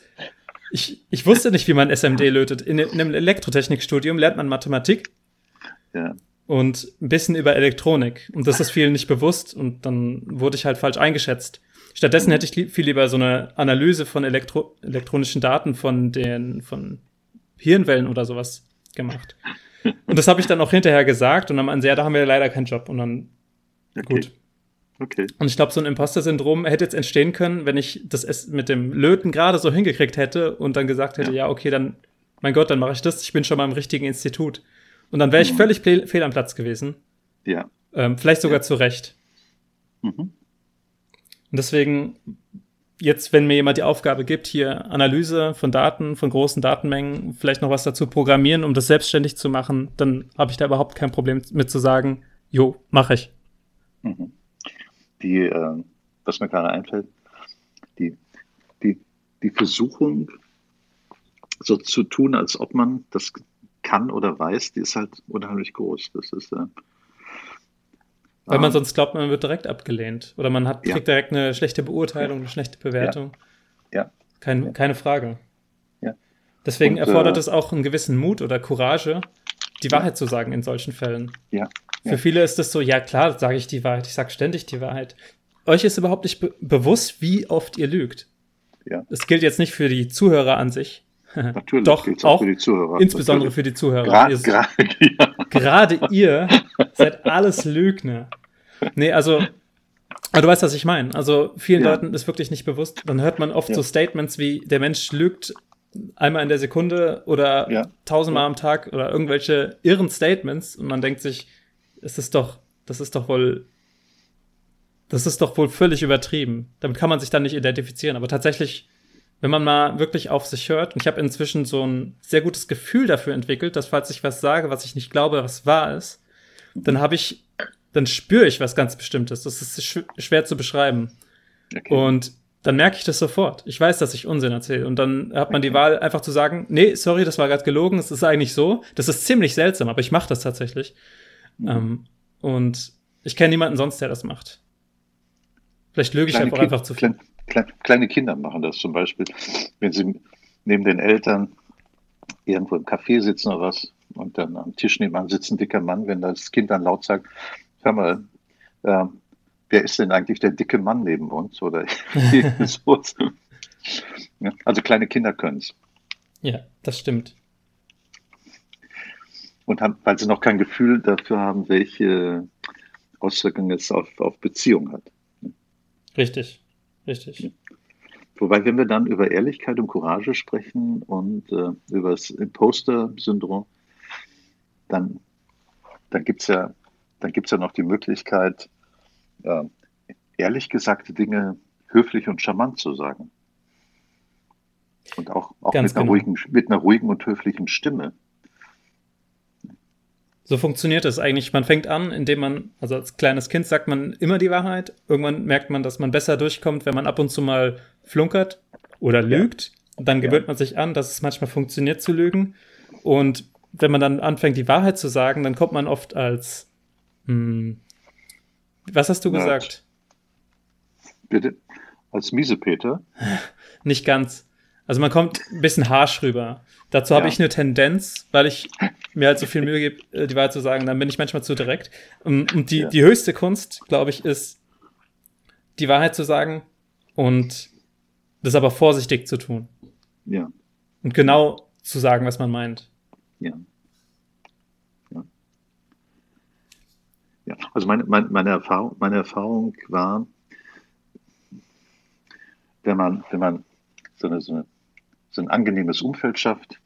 [SPEAKER 2] ich, ich wusste nicht, wie man SMD lötet. In, in einem Elektrotechnikstudium lernt man Mathematik. Ja. Und ein bisschen über Elektronik. Und das ist vielen nicht bewusst. Und dann wurde ich halt falsch eingeschätzt. Stattdessen hätte ich viel lieber so eine Analyse von Elektro elektronischen Daten von den, von Hirnwellen oder sowas gemacht. Und das habe ich dann auch hinterher gesagt und dann meinen sie, ja, da haben wir leider keinen Job. Und dann, okay. gut. Okay. Und ich glaube, so ein Imposter-Syndrom hätte jetzt entstehen können, wenn ich das mit dem Löten gerade so hingekriegt hätte und dann gesagt hätte, ja, ja okay, dann, mein Gott, dann mache ich das, ich bin schon mal im richtigen Institut. Und dann wäre ich völlig fehl am Platz gewesen.
[SPEAKER 1] Ja.
[SPEAKER 2] Ähm, vielleicht sogar ja. zu Recht. Mhm. Und deswegen, jetzt, wenn mir jemand die Aufgabe gibt, hier Analyse von Daten, von großen Datenmengen, vielleicht noch was dazu programmieren, um das selbstständig zu machen, dann habe ich da überhaupt kein Problem mit zu sagen, jo, mache ich.
[SPEAKER 1] Mhm die, äh, was mir gerade einfällt, die, die, die Versuchung, so zu tun, als ob man das kann oder weiß, die ist halt unheimlich groß. Das ist äh,
[SPEAKER 2] weil man ähm, sonst glaubt, man wird direkt abgelehnt. Oder man hat, kriegt ja. direkt eine schlechte Beurteilung, eine schlechte Bewertung.
[SPEAKER 1] Ja. ja.
[SPEAKER 2] Kein, keine Frage.
[SPEAKER 1] Ja.
[SPEAKER 2] Deswegen Und, erfordert äh, es auch einen gewissen Mut oder Courage, die Wahrheit zu sagen in solchen Fällen.
[SPEAKER 1] Ja.
[SPEAKER 2] Für viele ist es so, ja klar, sage ich die Wahrheit, ich sage ständig die Wahrheit. Euch ist überhaupt nicht be bewusst, wie oft ihr lügt.
[SPEAKER 1] Ja.
[SPEAKER 2] Das gilt jetzt nicht für die Zuhörer an sich.
[SPEAKER 1] Natürlich
[SPEAKER 2] Doch, auch, auch, für die Zuhörer. Insbesondere Natürlich. für die Zuhörer. Gra ihr, gra ja. Gerade ihr seid alles Lügner. Nee, also, aber du weißt, was ich meine. Also, vielen ja. Leuten ist wirklich nicht bewusst. Dann hört man oft ja. so Statements wie, der Mensch lügt einmal in der Sekunde oder ja. tausendmal am Tag oder irgendwelche irren Statements und man denkt sich, es ist doch, das ist doch wohl, das ist doch wohl völlig übertrieben. Damit kann man sich dann nicht identifizieren. Aber tatsächlich, wenn man mal wirklich auf sich hört, und ich habe inzwischen so ein sehr gutes Gefühl dafür entwickelt, dass falls ich was sage, was ich nicht glaube, was wahr ist, dann habe ich, dann spüre ich was ganz Bestimmtes. Das ist sch schwer zu beschreiben. Okay. Und dann merke ich das sofort. Ich weiß, dass ich Unsinn erzähle. Und dann hat man okay. die Wahl, einfach zu sagen, nee, sorry, das war gerade gelogen, es ist eigentlich so. Das ist ziemlich seltsam, aber ich mache das tatsächlich. Mhm. Ähm, und ich kenne niemanden sonst, der das macht. Vielleicht lüge ich einfach, kind, einfach zu viel.
[SPEAKER 1] Kleine, kleine Kinder machen das zum Beispiel, wenn sie neben den Eltern irgendwo im Café sitzen oder was und dann am Tisch nebenan sitzt ein dicker Mann, wenn das Kind dann laut sagt, hör mal, äh, wer ist denn eigentlich der dicke Mann neben uns oder so. also kleine Kinder können es.
[SPEAKER 2] Ja, das stimmt
[SPEAKER 1] und haben, weil sie noch kein Gefühl dafür haben, welche Auswirkungen es auf, auf Beziehungen hat.
[SPEAKER 2] Richtig, richtig.
[SPEAKER 1] Wobei, wenn wir dann über Ehrlichkeit und Courage sprechen und äh, über das Imposter-Syndrom, dann, dann gibt es ja, ja noch die Möglichkeit, äh, ehrlich gesagte Dinge höflich und charmant zu sagen. Und auch, auch mit, einer genau. ruhigen, mit einer ruhigen und höflichen Stimme.
[SPEAKER 2] So funktioniert es eigentlich. Man fängt an, indem man, also als kleines Kind sagt man immer die Wahrheit. Irgendwann merkt man, dass man besser durchkommt, wenn man ab und zu mal flunkert oder lügt. Und dann gewöhnt ja. man sich an, dass es manchmal funktioniert zu lügen. Und wenn man dann anfängt, die Wahrheit zu sagen, dann kommt man oft als, hm, was hast du ja. gesagt?
[SPEAKER 1] Bitte? Als Miesepeter?
[SPEAKER 2] Nicht ganz. Also man kommt ein bisschen harsch rüber. Dazu ja. habe ich eine Tendenz, weil ich mir halt so viel Mühe gebe, äh, die Wahrheit zu sagen, dann bin ich manchmal zu direkt. Und die, ja. die höchste Kunst, glaube ich, ist, die Wahrheit zu sagen und das aber vorsichtig zu tun.
[SPEAKER 1] Ja.
[SPEAKER 2] Und genau zu sagen, was man meint.
[SPEAKER 1] Ja. Ja. ja. Also meine, meine, meine, Erfahrung, meine Erfahrung war, wenn man, wenn man so eine, so eine so ein angenehmes Umfeld schafft,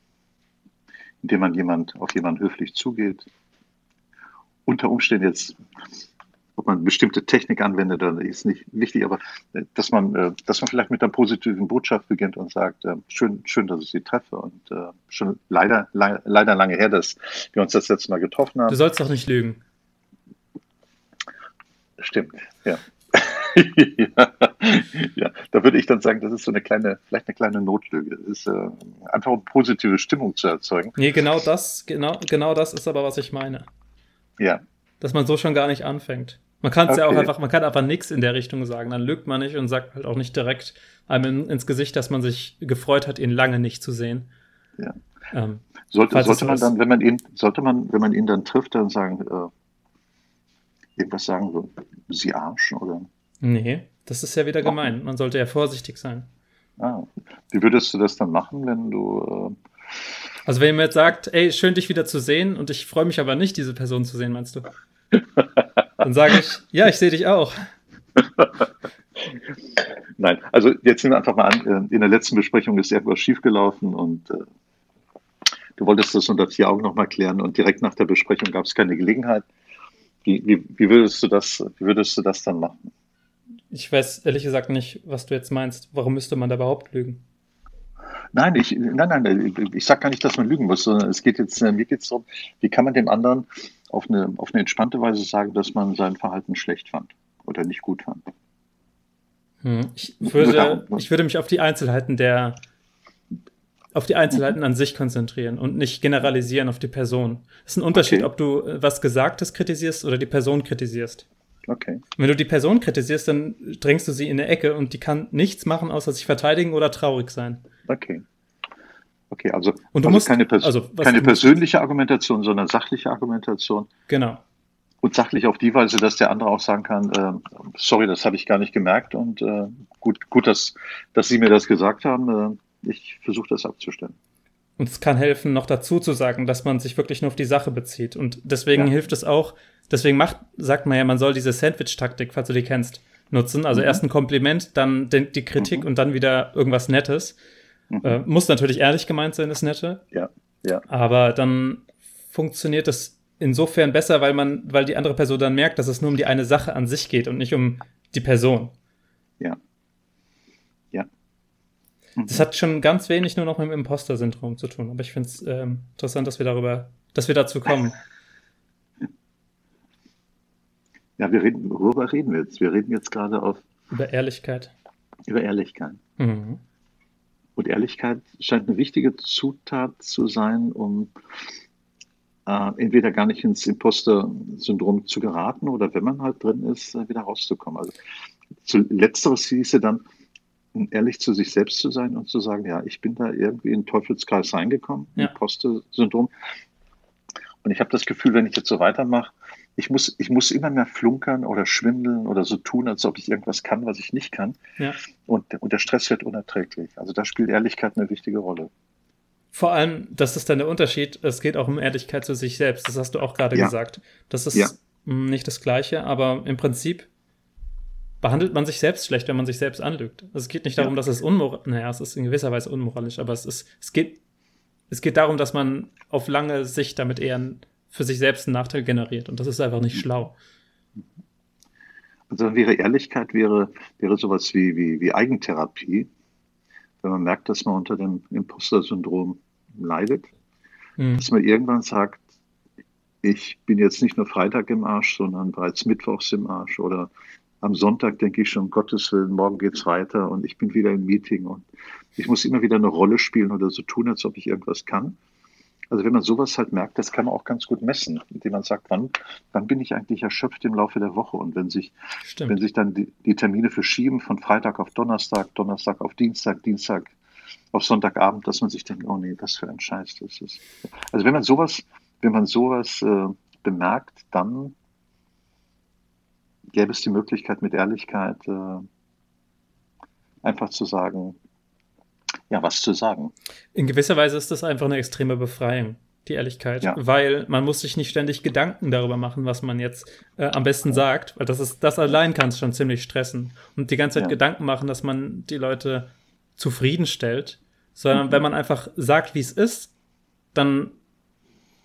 [SPEAKER 1] in dem man jemand, auf jemanden höflich zugeht. Unter Umständen jetzt, ob man bestimmte Technik anwendet, dann ist nicht wichtig, aber äh, dass man, äh, dass man vielleicht mit einer positiven Botschaft beginnt und sagt, äh, schön, schön, dass ich Sie treffe und schon leider, leider lange her, dass wir uns das letzte Mal getroffen haben.
[SPEAKER 2] Du sollst doch nicht lügen.
[SPEAKER 1] Stimmt, ja. ja, ja, da würde ich dann sagen, das ist so eine kleine, vielleicht eine kleine Notlüge. Das ist äh, einfach um positive Stimmung zu erzeugen.
[SPEAKER 2] Nee, genau das, genau, genau das ist aber, was ich meine.
[SPEAKER 1] Ja.
[SPEAKER 2] Dass man so schon gar nicht anfängt. Man kann es okay. ja auch einfach, man kann einfach nichts in der Richtung sagen. Dann lügt man nicht und sagt halt auch nicht direkt einem in, ins Gesicht, dass man sich gefreut hat, ihn lange nicht zu sehen.
[SPEAKER 1] Ja. Ähm, sollte, sollte man dann, wenn man ihn, sollte man, wenn man ihn dann trifft, dann sagen, äh, irgendwas sagen, so, Sie Arsch oder?
[SPEAKER 2] Nee, das ist ja wieder gemein. Man sollte ja vorsichtig sein.
[SPEAKER 1] Ah, wie würdest du das dann machen, wenn du, äh,
[SPEAKER 2] Also wenn jemand jetzt sagt, ey, schön dich wieder zu sehen und ich freue mich aber nicht, diese Person zu sehen, meinst du? Dann sage ich, ja, ich sehe dich auch.
[SPEAKER 1] Nein, also jetzt nehmen wir einfach mal an, äh, in der letzten Besprechung ist irgendwas schiefgelaufen und äh, du wolltest das unter vier Augen nochmal klären und direkt nach der Besprechung gab es keine Gelegenheit. Wie, wie, wie, würdest du das, wie würdest du das dann machen?
[SPEAKER 2] Ich weiß ehrlich gesagt nicht, was du jetzt meinst. Warum müsste man da überhaupt lügen?
[SPEAKER 1] Nein, ich, nein, nein, ich sage gar nicht, dass man lügen muss, sondern es geht jetzt, äh, mir geht es darum, wie kann man dem anderen auf eine, auf eine entspannte Weise sagen, dass man sein Verhalten schlecht fand oder nicht gut fand.
[SPEAKER 2] Hm. Ich, würde, ne? ich würde mich auf die Einzelheiten der, auf die Einzelheiten an sich konzentrieren und nicht generalisieren auf die Person. Es ist ein Unterschied, okay. ob du äh, was Gesagtes kritisierst oder die Person kritisierst.
[SPEAKER 1] Okay.
[SPEAKER 2] Wenn du die Person kritisierst, dann drängst du sie in eine Ecke und die kann nichts machen, außer sich verteidigen oder traurig sein.
[SPEAKER 1] Okay. Okay, also,
[SPEAKER 2] und du
[SPEAKER 1] also
[SPEAKER 2] musst,
[SPEAKER 1] keine, Pers
[SPEAKER 2] also,
[SPEAKER 1] keine persönliche Argumentation, sondern sachliche Argumentation.
[SPEAKER 2] Genau.
[SPEAKER 1] Und sachlich auf die Weise, dass der andere auch sagen kann, äh, sorry, das habe ich gar nicht gemerkt und äh, gut, gut, dass, dass Sie mir das gesagt haben. Äh, ich versuche das abzustellen.
[SPEAKER 2] Und es kann helfen, noch dazu zu sagen, dass man sich wirklich nur auf die Sache bezieht. Und deswegen ja. hilft es auch, deswegen macht, sagt man ja, man soll diese Sandwich-Taktik, falls du die kennst, nutzen. Also mhm. erst ein Kompliment, dann die Kritik mhm. und dann wieder irgendwas Nettes. Mhm. Äh, muss natürlich ehrlich gemeint sein, das Nette.
[SPEAKER 1] Ja, ja.
[SPEAKER 2] Aber dann funktioniert das insofern besser, weil man, weil die andere Person dann merkt, dass es nur um die eine Sache an sich geht und nicht um die Person.
[SPEAKER 1] Ja. Ja.
[SPEAKER 2] Mhm. Das hat schon ganz wenig nur noch mit dem Imposter-Syndrom zu tun. Aber ich finde es ähm, interessant, dass wir darüber, dass wir dazu kommen.
[SPEAKER 1] Ja, wir reden, worüber reden wir jetzt? Wir reden jetzt gerade auf.
[SPEAKER 2] Über Ehrlichkeit.
[SPEAKER 1] Über Ehrlichkeit. Mhm. Und Ehrlichkeit scheint eine wichtige Zutat zu sein, um äh, entweder gar nicht ins Imposter-Syndrom zu geraten oder wenn man halt drin ist, äh, wieder rauszukommen. Also zu, letzteres hieße dann, ehrlich zu sich selbst zu sein und zu sagen, ja, ich bin da irgendwie in den Teufelskreis reingekommen, ja. Imposter-Syndrom. Und ich habe das Gefühl, wenn ich jetzt so weitermache, ich muss, ich muss immer mehr flunkern oder schwindeln oder so tun, als ob ich irgendwas kann, was ich nicht kann.
[SPEAKER 2] Ja.
[SPEAKER 1] Und, und der Stress wird unerträglich. Also da spielt Ehrlichkeit eine wichtige Rolle.
[SPEAKER 2] Vor allem, das ist dann der Unterschied, es geht auch um Ehrlichkeit zu sich selbst. Das hast du auch gerade ja. gesagt. Das ist ja. nicht das Gleiche, aber im Prinzip behandelt man sich selbst schlecht, wenn man sich selbst anlügt. Also es geht nicht darum, ja. dass es unmoralisch, naja, es ist in gewisser Weise unmoralisch, aber es ist, es geht, es geht darum, dass man auf lange Sicht damit eher für sich selbst einen Nachteil generiert und das ist einfach nicht schlau.
[SPEAKER 1] Also wäre Ehrlichkeit wäre, wäre sowas wie, wie, wie Eigentherapie, wenn man merkt, dass man unter dem Imposter-Syndrom leidet, mhm. dass man irgendwann sagt, ich bin jetzt nicht nur Freitag im Arsch, sondern bereits Mittwochs im Arsch oder am Sonntag denke ich schon, um Gottes Willen, morgen geht's weiter und ich bin wieder im Meeting und ich muss immer wieder eine Rolle spielen oder so tun, als ob ich irgendwas kann. Also wenn man sowas halt merkt, das kann man auch ganz gut messen, indem man sagt, wann, wann bin ich eigentlich erschöpft im Laufe der Woche? Und wenn sich, wenn sich dann die, die Termine verschieben von Freitag auf Donnerstag, Donnerstag auf Dienstag, Dienstag auf Sonntagabend, dass man sich denkt, oh nee, was für ein Scheiß das ist. Also wenn man sowas, wenn man sowas äh, bemerkt, dann gäbe es die Möglichkeit mit Ehrlichkeit äh, einfach zu sagen, ja, was zu sagen.
[SPEAKER 2] In gewisser Weise ist das einfach eine extreme Befreiung, die Ehrlichkeit, ja. weil man muss sich nicht ständig Gedanken darüber machen, was man jetzt äh, am besten sagt, weil das ist, das allein kann es schon ziemlich stressen und die ganze Zeit ja. Gedanken machen, dass man die Leute zufriedenstellt, sondern mhm. wenn man einfach sagt, wie es ist, dann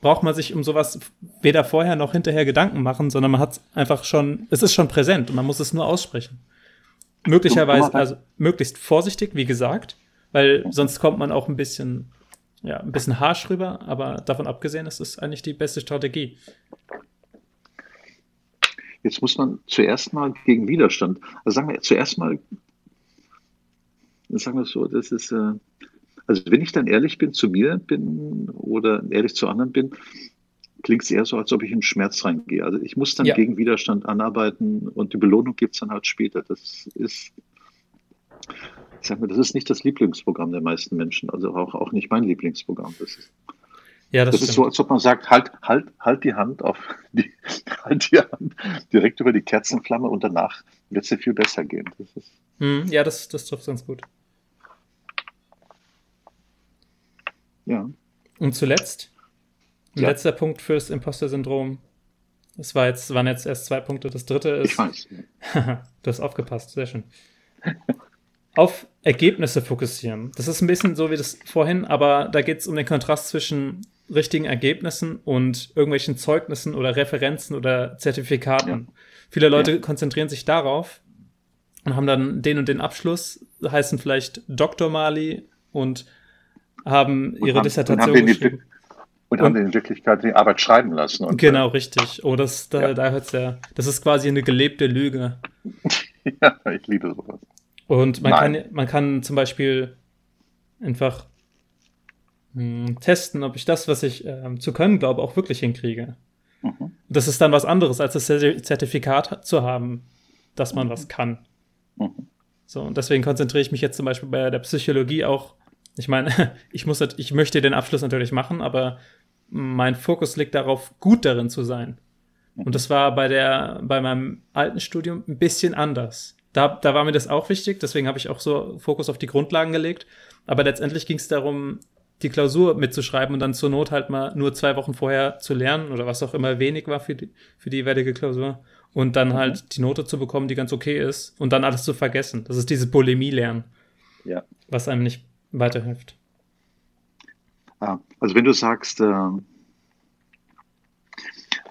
[SPEAKER 2] braucht man sich um sowas weder vorher noch hinterher Gedanken machen, sondern man hat einfach schon, es ist schon präsent und man muss es nur aussprechen. Möglicherweise, also möglichst vorsichtig, wie gesagt, weil sonst kommt man auch ein bisschen, ja, ein bisschen harsch rüber, aber davon abgesehen ist es eigentlich die beste Strategie.
[SPEAKER 1] Jetzt muss man zuerst mal gegen Widerstand, also sagen wir zuerst mal, sagen wir so, das ist, äh, also wenn ich dann ehrlich bin zu mir bin oder ehrlich zu anderen bin, klingt es eher so, als ob ich in Schmerz reingehe. Also ich muss dann ja. gegen Widerstand anarbeiten und die Belohnung gibt es dann halt später. Das ist ich sag mal, das ist nicht das Lieblingsprogramm der meisten Menschen, also auch, auch nicht mein Lieblingsprogramm. Das ist, ja, das, das ist so, als ob man sagt, halt, halt, halt die Hand auf die, halt die Hand direkt über die Kerzenflamme und danach wird es dir viel besser gehen. Das
[SPEAKER 2] ist, hm, ja, das, das trifft ganz gut.
[SPEAKER 1] Ja.
[SPEAKER 2] Und zuletzt, ja. letzter Punkt fürs Imposter-Syndrom. Es war jetzt, waren jetzt erst zwei Punkte. Das dritte ist.
[SPEAKER 1] Ich weiß.
[SPEAKER 2] du hast aufgepasst, sehr schön. Auf Ergebnisse fokussieren. Das ist ein bisschen so wie das vorhin, aber da geht es um den Kontrast zwischen richtigen Ergebnissen und irgendwelchen Zeugnissen oder Referenzen oder Zertifikaten. Ja. Viele Leute ja. konzentrieren sich darauf und haben dann den und den Abschluss, heißen vielleicht Dr. Mali und haben ihre und Dissertation
[SPEAKER 1] haben, geschrieben. Und, und haben in Wirklichkeit die Arbeit schreiben lassen. Und,
[SPEAKER 2] genau, richtig. Oh, das, da, ja. da hört's ja. Das ist quasi eine gelebte Lüge.
[SPEAKER 1] ja, ich liebe sowas.
[SPEAKER 2] Und man kann, man kann zum Beispiel einfach mh, hm, testen, ob ich das, was ich äh, zu können glaube, auch wirklich hinkriege. Mhm. Das ist dann was anderes, als das Zertifikat zu haben, dass man mhm. was kann. Mhm. So, und deswegen konzentriere ich mich jetzt zum Beispiel bei der Psychologie auch. Ich meine, ich muss, ich möchte den Abschluss natürlich machen, aber mein Fokus liegt darauf, gut darin zu sein. Und das war bei der, bei meinem alten Studium ein bisschen anders. Da, da war mir das auch wichtig, deswegen habe ich auch so Fokus auf die Grundlagen gelegt. Aber letztendlich ging es darum, die Klausur mitzuschreiben und dann zur Not halt mal nur zwei Wochen vorher zu lernen oder was auch immer wenig war für die, für die jeweilige Klausur und dann mhm. halt die Note zu bekommen, die ganz okay ist und dann alles zu vergessen. Das ist diese Bulimie lernen.
[SPEAKER 1] Ja.
[SPEAKER 2] Was einem nicht weiterhilft.
[SPEAKER 1] Ah, also wenn du sagst, äh,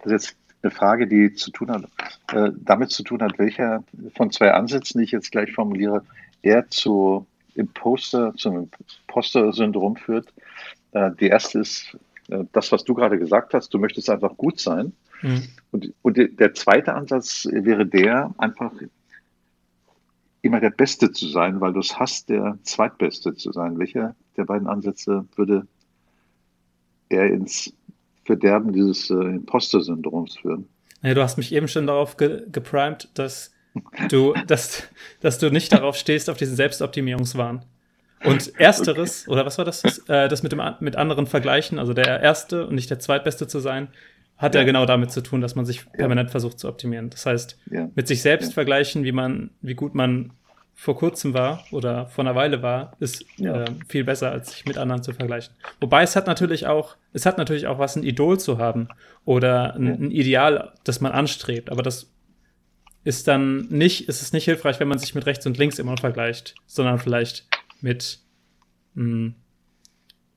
[SPEAKER 1] das ist jetzt eine Frage, die zu tun hat, äh, damit zu tun hat, welcher von zwei Ansätzen, die ich jetzt gleich formuliere, eher zu Imposter, zum Imposter-Syndrom führt. Äh, die erste ist äh, das, was du gerade gesagt hast, du möchtest einfach gut sein. Mhm. Und, und der zweite Ansatz wäre der, einfach immer der Beste zu sein, weil du es hast, der Zweitbeste zu sein. Welcher der beiden Ansätze würde eher ins Verderben dieses äh, Imposter-Syndroms führen?
[SPEAKER 2] Ja, du hast mich eben schon darauf ge geprimed, dass du, dass, dass du nicht darauf stehst, auf diesen Selbstoptimierungswahn. Und ersteres, oder was war das? Äh, das mit, dem, mit anderen vergleichen, also der Erste und nicht der Zweitbeste zu sein, hat ja, ja genau damit zu tun, dass man sich permanent ja. versucht zu optimieren. Das heißt, ja. mit sich selbst vergleichen, wie man, wie gut man vor kurzem war oder vor einer Weile war, ist äh, viel besser, als sich mit anderen zu vergleichen. Wobei es hat natürlich auch, es hat natürlich auch was, ein Idol zu haben oder ein, ein Ideal, das man anstrebt. Aber das ist dann nicht, ist es nicht hilfreich, wenn man sich mit rechts und links immer vergleicht, sondern vielleicht mit, mh, hm,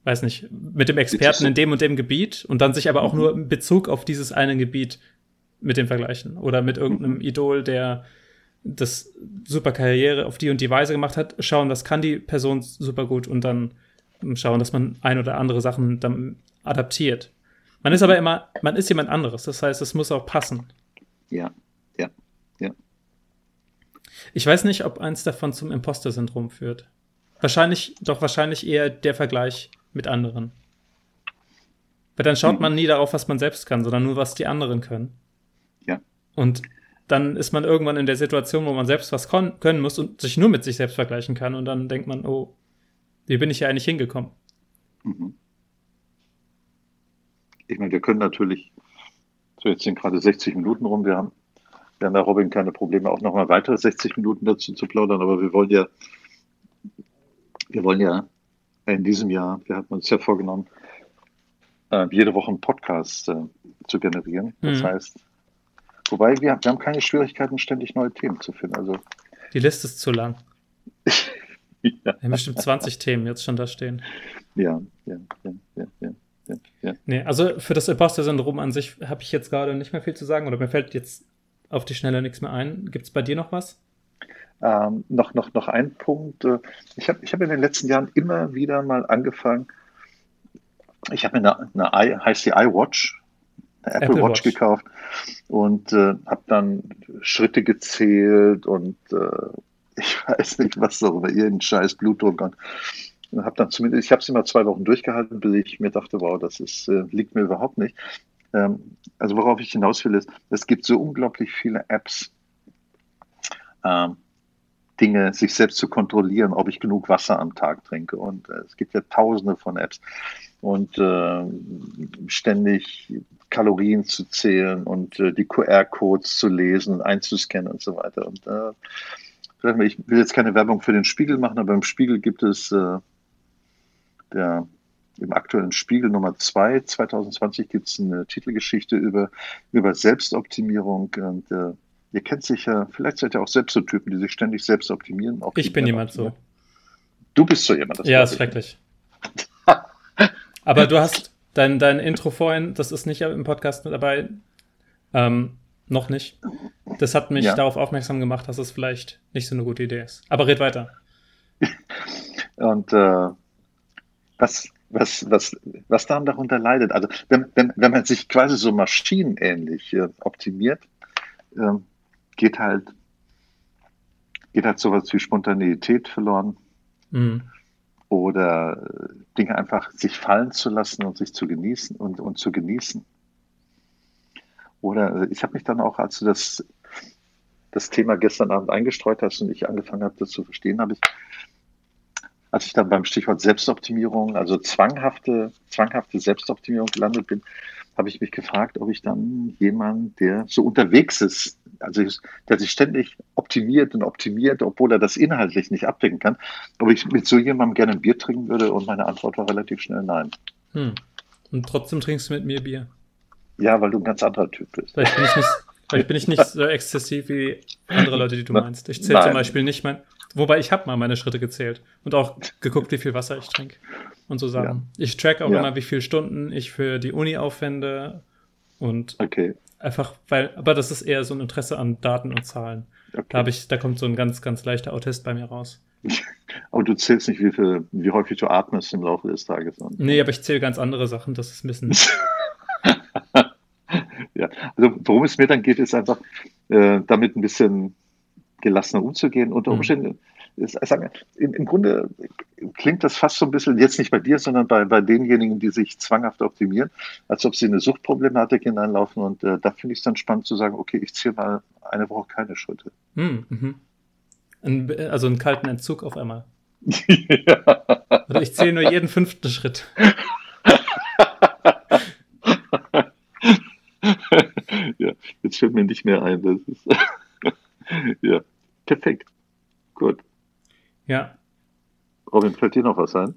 [SPEAKER 2] weiß nicht, mit dem Experten in dem und dem Gebiet und dann sich aber auch mhm. nur in Bezug auf dieses eine Gebiet mit dem vergleichen oder mit irgendeinem mhm. Idol, der das super Karriere auf die und die Weise gemacht hat, schauen, was kann die Person super gut und dann schauen, dass man ein oder andere Sachen dann adaptiert. Man ist aber immer, man ist jemand anderes, das heißt, es muss auch passen.
[SPEAKER 1] Ja, ja.
[SPEAKER 2] Ich weiß nicht, ob eins davon zum Imposter-Syndrom führt. Wahrscheinlich, doch wahrscheinlich eher der Vergleich mit anderen. Weil dann schaut mhm. man nie darauf, was man selbst kann, sondern nur, was die anderen können.
[SPEAKER 1] Ja.
[SPEAKER 2] Und dann ist man irgendwann in der Situation, wo man selbst was können muss und sich nur mit sich selbst vergleichen kann. Und dann denkt man, oh, wie bin ich hier eigentlich hingekommen? Mhm.
[SPEAKER 1] Ich meine, wir können natürlich, so jetzt sind gerade 60 Minuten rum, wir haben wir haben da Robin keine Probleme, auch nochmal weitere 60 Minuten dazu zu plaudern, aber wir wollen ja, wir wollen ja in diesem Jahr, wir hatten uns ja vorgenommen, äh, jede Woche einen Podcast äh, zu generieren. Das mhm. heißt, wobei wir, wir haben keine Schwierigkeiten, ständig neue Themen zu finden. Also
[SPEAKER 2] die Liste ist zu lang. ja. Wir haben bestimmt 20 Themen jetzt schon da stehen.
[SPEAKER 1] Ja, ja, ja, ja, ja. Ja, ja.
[SPEAKER 2] Nee, also für das Imposter-Syndrom an sich habe ich jetzt gerade nicht mehr viel zu sagen oder mir fällt jetzt auf die Schnelle nichts mehr ein. Gibt es bei dir noch was?
[SPEAKER 1] Ähm, noch, noch, noch ein Punkt. Äh, ich habe ich hab in den letzten Jahren immer wieder mal angefangen. Ich habe mir eine, eine heißt die iWatch, eine Apple, Apple Watch, Watch, gekauft und äh, habe dann Schritte gezählt und äh, ich weiß nicht, was auch immer, irgendein scheiß Blutdruck und, habe dann zumindest, ich habe es immer zwei Wochen durchgehalten, bis ich mir dachte, wow, das ist, äh, liegt mir überhaupt nicht. Ähm, also worauf ich hinaus will, ist, es gibt so unglaublich viele Apps, ähm, Dinge, sich selbst zu kontrollieren, ob ich genug Wasser am Tag trinke. Und äh, es gibt ja tausende von Apps. Und äh, ständig Kalorien zu zählen und äh, die QR-Codes zu lesen und einzuscannen und so weiter. Und äh, ich will jetzt keine Werbung für den Spiegel machen, aber im Spiegel gibt es äh, der im aktuellen Spiegel Nummer 2 2020 gibt es eine Titelgeschichte über, über Selbstoptimierung. Und äh, ihr kennt sicher, vielleicht seid ihr auch selbst so Typen, die sich ständig selbst optimieren.
[SPEAKER 2] ich bin jemand so.
[SPEAKER 1] Du bist so jemand.
[SPEAKER 2] Das ja, ist schrecklich. Aber du hast dein, dein Intro vorhin, das ist nicht im Podcast mit dabei, ähm, noch nicht. Das hat mich ja. darauf aufmerksam gemacht, dass es vielleicht nicht so eine gute Idee ist. Aber red weiter.
[SPEAKER 1] Und äh, was, was, was, was dann darunter leidet, also wenn, wenn, wenn man sich quasi so maschinenähnlich äh, optimiert, äh, geht halt geht halt sowas wie Spontaneität verloren. Mhm. Oder äh, Dinge einfach sich fallen zu lassen und sich zu genießen und, und zu genießen. Oder äh, ich habe mich dann auch, als du das, das Thema gestern Abend eingestreut hast und ich angefangen habe, das zu verstehen, habe ich, als ich dann beim Stichwort Selbstoptimierung, also zwanghafte, zwanghafte Selbstoptimierung gelandet bin, habe ich mich gefragt, ob ich dann jemand, der so unterwegs ist, also der sich ständig optimiert und optimiert, obwohl er das inhaltlich nicht abdecken kann, ob ich mit so jemandem gerne ein Bier trinken würde und meine Antwort war relativ schnell nein.
[SPEAKER 2] Hm. Und trotzdem trinkst du mit mir Bier.
[SPEAKER 1] Ja, weil du ein ganz anderer Typ bist.
[SPEAKER 2] Vielleicht bin ich nicht, vielleicht bin ich nicht so exzessiv wie andere Leute, die du meinst. Ich zähle zum Beispiel nicht mein, wobei ich habe mal meine Schritte gezählt und auch geguckt, wie viel Wasser ich trinke und so Sachen. Ja. Ich track auch ja. immer, wie viele Stunden ich für die Uni aufwende und
[SPEAKER 1] okay.
[SPEAKER 2] Einfach, weil, aber das ist eher so ein Interesse an Daten und Zahlen. Okay. Da habe ich, da kommt so ein ganz, ganz leichter Autist bei mir raus.
[SPEAKER 1] Aber du zählst nicht, wie, viel, wie häufig du atmest im Laufe des Tages.
[SPEAKER 2] Und, nee, aber ich zähle ganz andere Sachen. Das ist ein bisschen.
[SPEAKER 1] ja, also worum es mir dann geht, ist einfach, äh, damit ein bisschen gelassener umzugehen. Unter mhm. Umständen, mhm. Ist, im, im, Grunde klingt das fast so ein bisschen, jetzt nicht bei dir, sondern bei, bei denjenigen, die sich zwanghaft optimieren, als ob sie eine Suchtproblematik hineinlaufen. Und äh, da finde ich es dann spannend zu sagen, okay, ich ziehe mal eine Woche keine Schritte.
[SPEAKER 2] Mhm. mhm. Ein, also einen kalten Entzug auf einmal. ja. Also ich zähle nur jeden fünften Schritt.
[SPEAKER 1] ja, jetzt fällt mir nicht mehr ein. Das ist ja, perfekt. Gut.
[SPEAKER 2] Ja.
[SPEAKER 1] Robin, fällt dir noch was ein?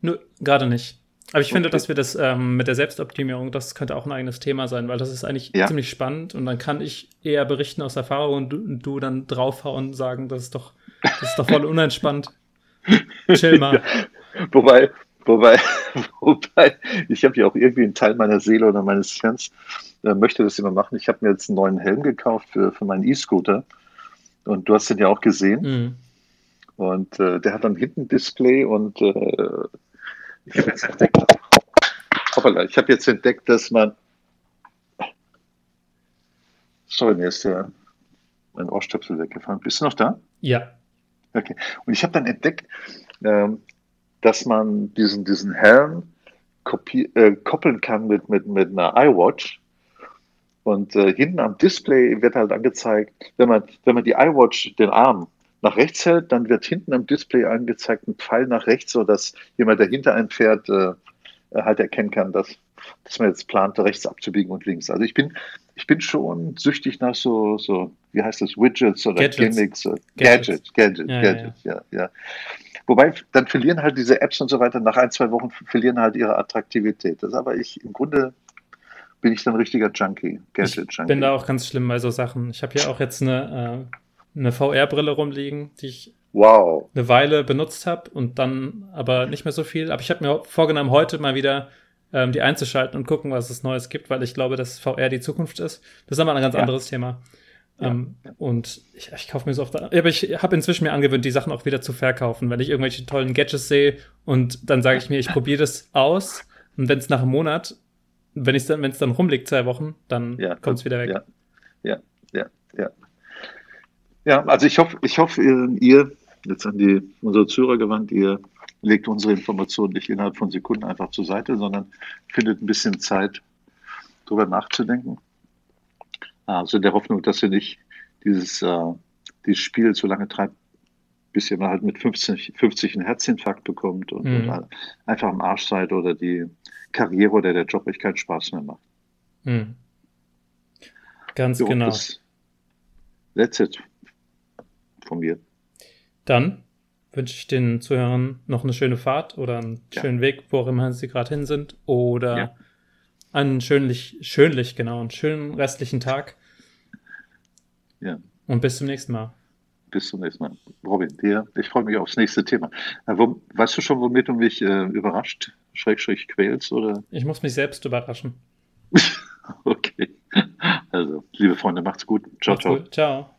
[SPEAKER 2] Nö, gerade nicht. Aber ich okay. finde, dass wir das ähm, mit der Selbstoptimierung, das könnte auch ein eigenes Thema sein, weil das ist eigentlich ja. ziemlich spannend und dann kann ich eher berichten aus Erfahrung und du, und du dann draufhauen und sagen, das ist doch, das ist doch voll unentspannt. Chill mal.
[SPEAKER 1] Ja. Wobei, Wobei, wobei ich habe ja auch irgendwie einen Teil meiner Seele oder meines Fans, äh, möchte das immer machen. Ich habe mir jetzt einen neuen Helm gekauft für, für meinen E-Scooter. Und du hast den ja auch gesehen. Mhm. Und äh, der hat dann hinten Display und äh, ich habe jetzt entdeckt, hoppala, ich habe jetzt entdeckt, dass man. Sorry, mir ist der, mein Ohrstöpsel weggefahren. Bist du noch da?
[SPEAKER 2] Ja.
[SPEAKER 1] Okay. Und ich habe dann entdeckt, ähm, dass man diesen, diesen Helm äh, koppeln kann mit, mit, mit einer iWatch. Und äh, hinten am Display wird halt angezeigt, wenn man, wenn man die iWatch, den Arm nach rechts hält, dann wird hinten am Display angezeigt ein Pfeil nach rechts, sodass jemand, der hinter einem fährt, äh, halt erkennen kann, dass, dass man jetzt plant, rechts abzubiegen und links. Also ich bin, ich bin schon süchtig nach so, so wie heißt das, Widgets oder Gadgets. Gimmicks. Gadgets, Gadgets, Gadgets, ja, Gadgets, ja. ja. ja. Wobei, dann verlieren halt diese Apps und so weiter, nach ein, zwei Wochen verlieren halt ihre Attraktivität. Das aber ich, im Grunde bin ich dann richtiger Junkie,
[SPEAKER 2] Gadget-Junkie. Ich bin da auch ganz schlimm bei so Sachen. Ich habe hier auch jetzt eine, äh, eine VR-Brille rumliegen, die ich
[SPEAKER 1] wow.
[SPEAKER 2] eine Weile benutzt habe und dann aber nicht mehr so viel. Aber ich habe mir vorgenommen, heute mal wieder ähm, die einzuschalten und gucken, was es Neues gibt, weil ich glaube, dass VR die Zukunft ist. Das ist aber ein ganz ja. anderes Thema. Ähm, und ich, ich kaufe mir so oft. Aber ich habe inzwischen mir angewöhnt, die Sachen auch wieder zu verkaufen, wenn ich irgendwelche tollen Gadgets sehe und dann sage ich mir, ich probiere das aus und wenn es nach einem Monat, wenn es dann, dann rumliegt, zwei Wochen, dann ja, kommt es wieder weg.
[SPEAKER 1] Ja, ja, ja, ja. Ja, also ich hoffe, ich hoffe, ihr, jetzt an die unsere Zuhörer gewandt, ihr legt unsere Informationen nicht innerhalb von Sekunden einfach zur Seite, sondern findet ein bisschen Zeit, darüber nachzudenken. Also in der Hoffnung, dass ihr nicht dieses, äh, dieses Spiel so lange treibt, bis ihr mal halt mit 50, 50 einen Herzinfarkt bekommt und, mhm. und einfach am Arsch seid oder die Karriere oder der Job euch keinen Spaß mehr macht.
[SPEAKER 2] Mhm. Ganz so, genau.
[SPEAKER 1] Das, that's it von mir.
[SPEAKER 2] Dann wünsche ich den Zuhörern noch eine schöne Fahrt oder einen
[SPEAKER 1] Ja.
[SPEAKER 2] schönen Weg, wo auch immer sie gerade hin sind. Oder
[SPEAKER 1] Ja.
[SPEAKER 2] einen schönlich, schönlich, genau, einen schönen restlichen Tag.
[SPEAKER 1] Ja.
[SPEAKER 2] Und bis zum nächsten Mal.
[SPEAKER 1] Bis zum nächsten Mal. Robin, dir, ich freue mich aufs nächste Thema. Äh, wo, weißt du schon, womit du mich äh, überrascht, schrägstrich quälst? Oder?
[SPEAKER 2] Ich muss mich selbst überraschen.
[SPEAKER 1] Okay. Also, liebe Freunde, macht's gut. Ciao,
[SPEAKER 2] Macht's
[SPEAKER 1] ciao.
[SPEAKER 2] gut. Ciao.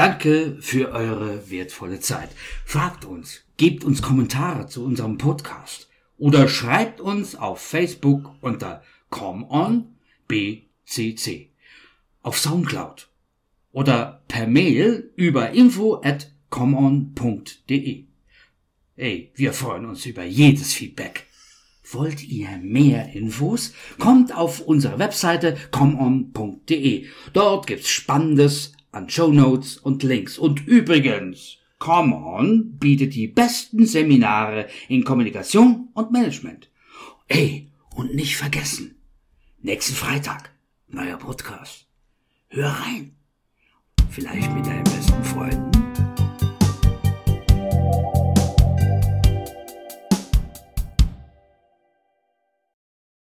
[SPEAKER 3] Danke für eure wertvolle Zeit. Fragt uns, gebt uns Kommentare zu unserem Podcast oder schreibt uns auf Facebook unter ComeOnBCC, auf Soundcloud oder per Mail über info at comeon.de. Ey, wir freuen uns über jedes Feedback. Wollt ihr mehr Infos? Kommt auf unsere Webseite comeon.de. Dort gibt's Spannendes an Shownotes und Links. Und übrigens, Come On bietet die besten Seminare in Kommunikation und Management. Ey, und nicht vergessen, nächsten Freitag, neuer Podcast. Hör rein. Vielleicht mit deinen besten Freunden.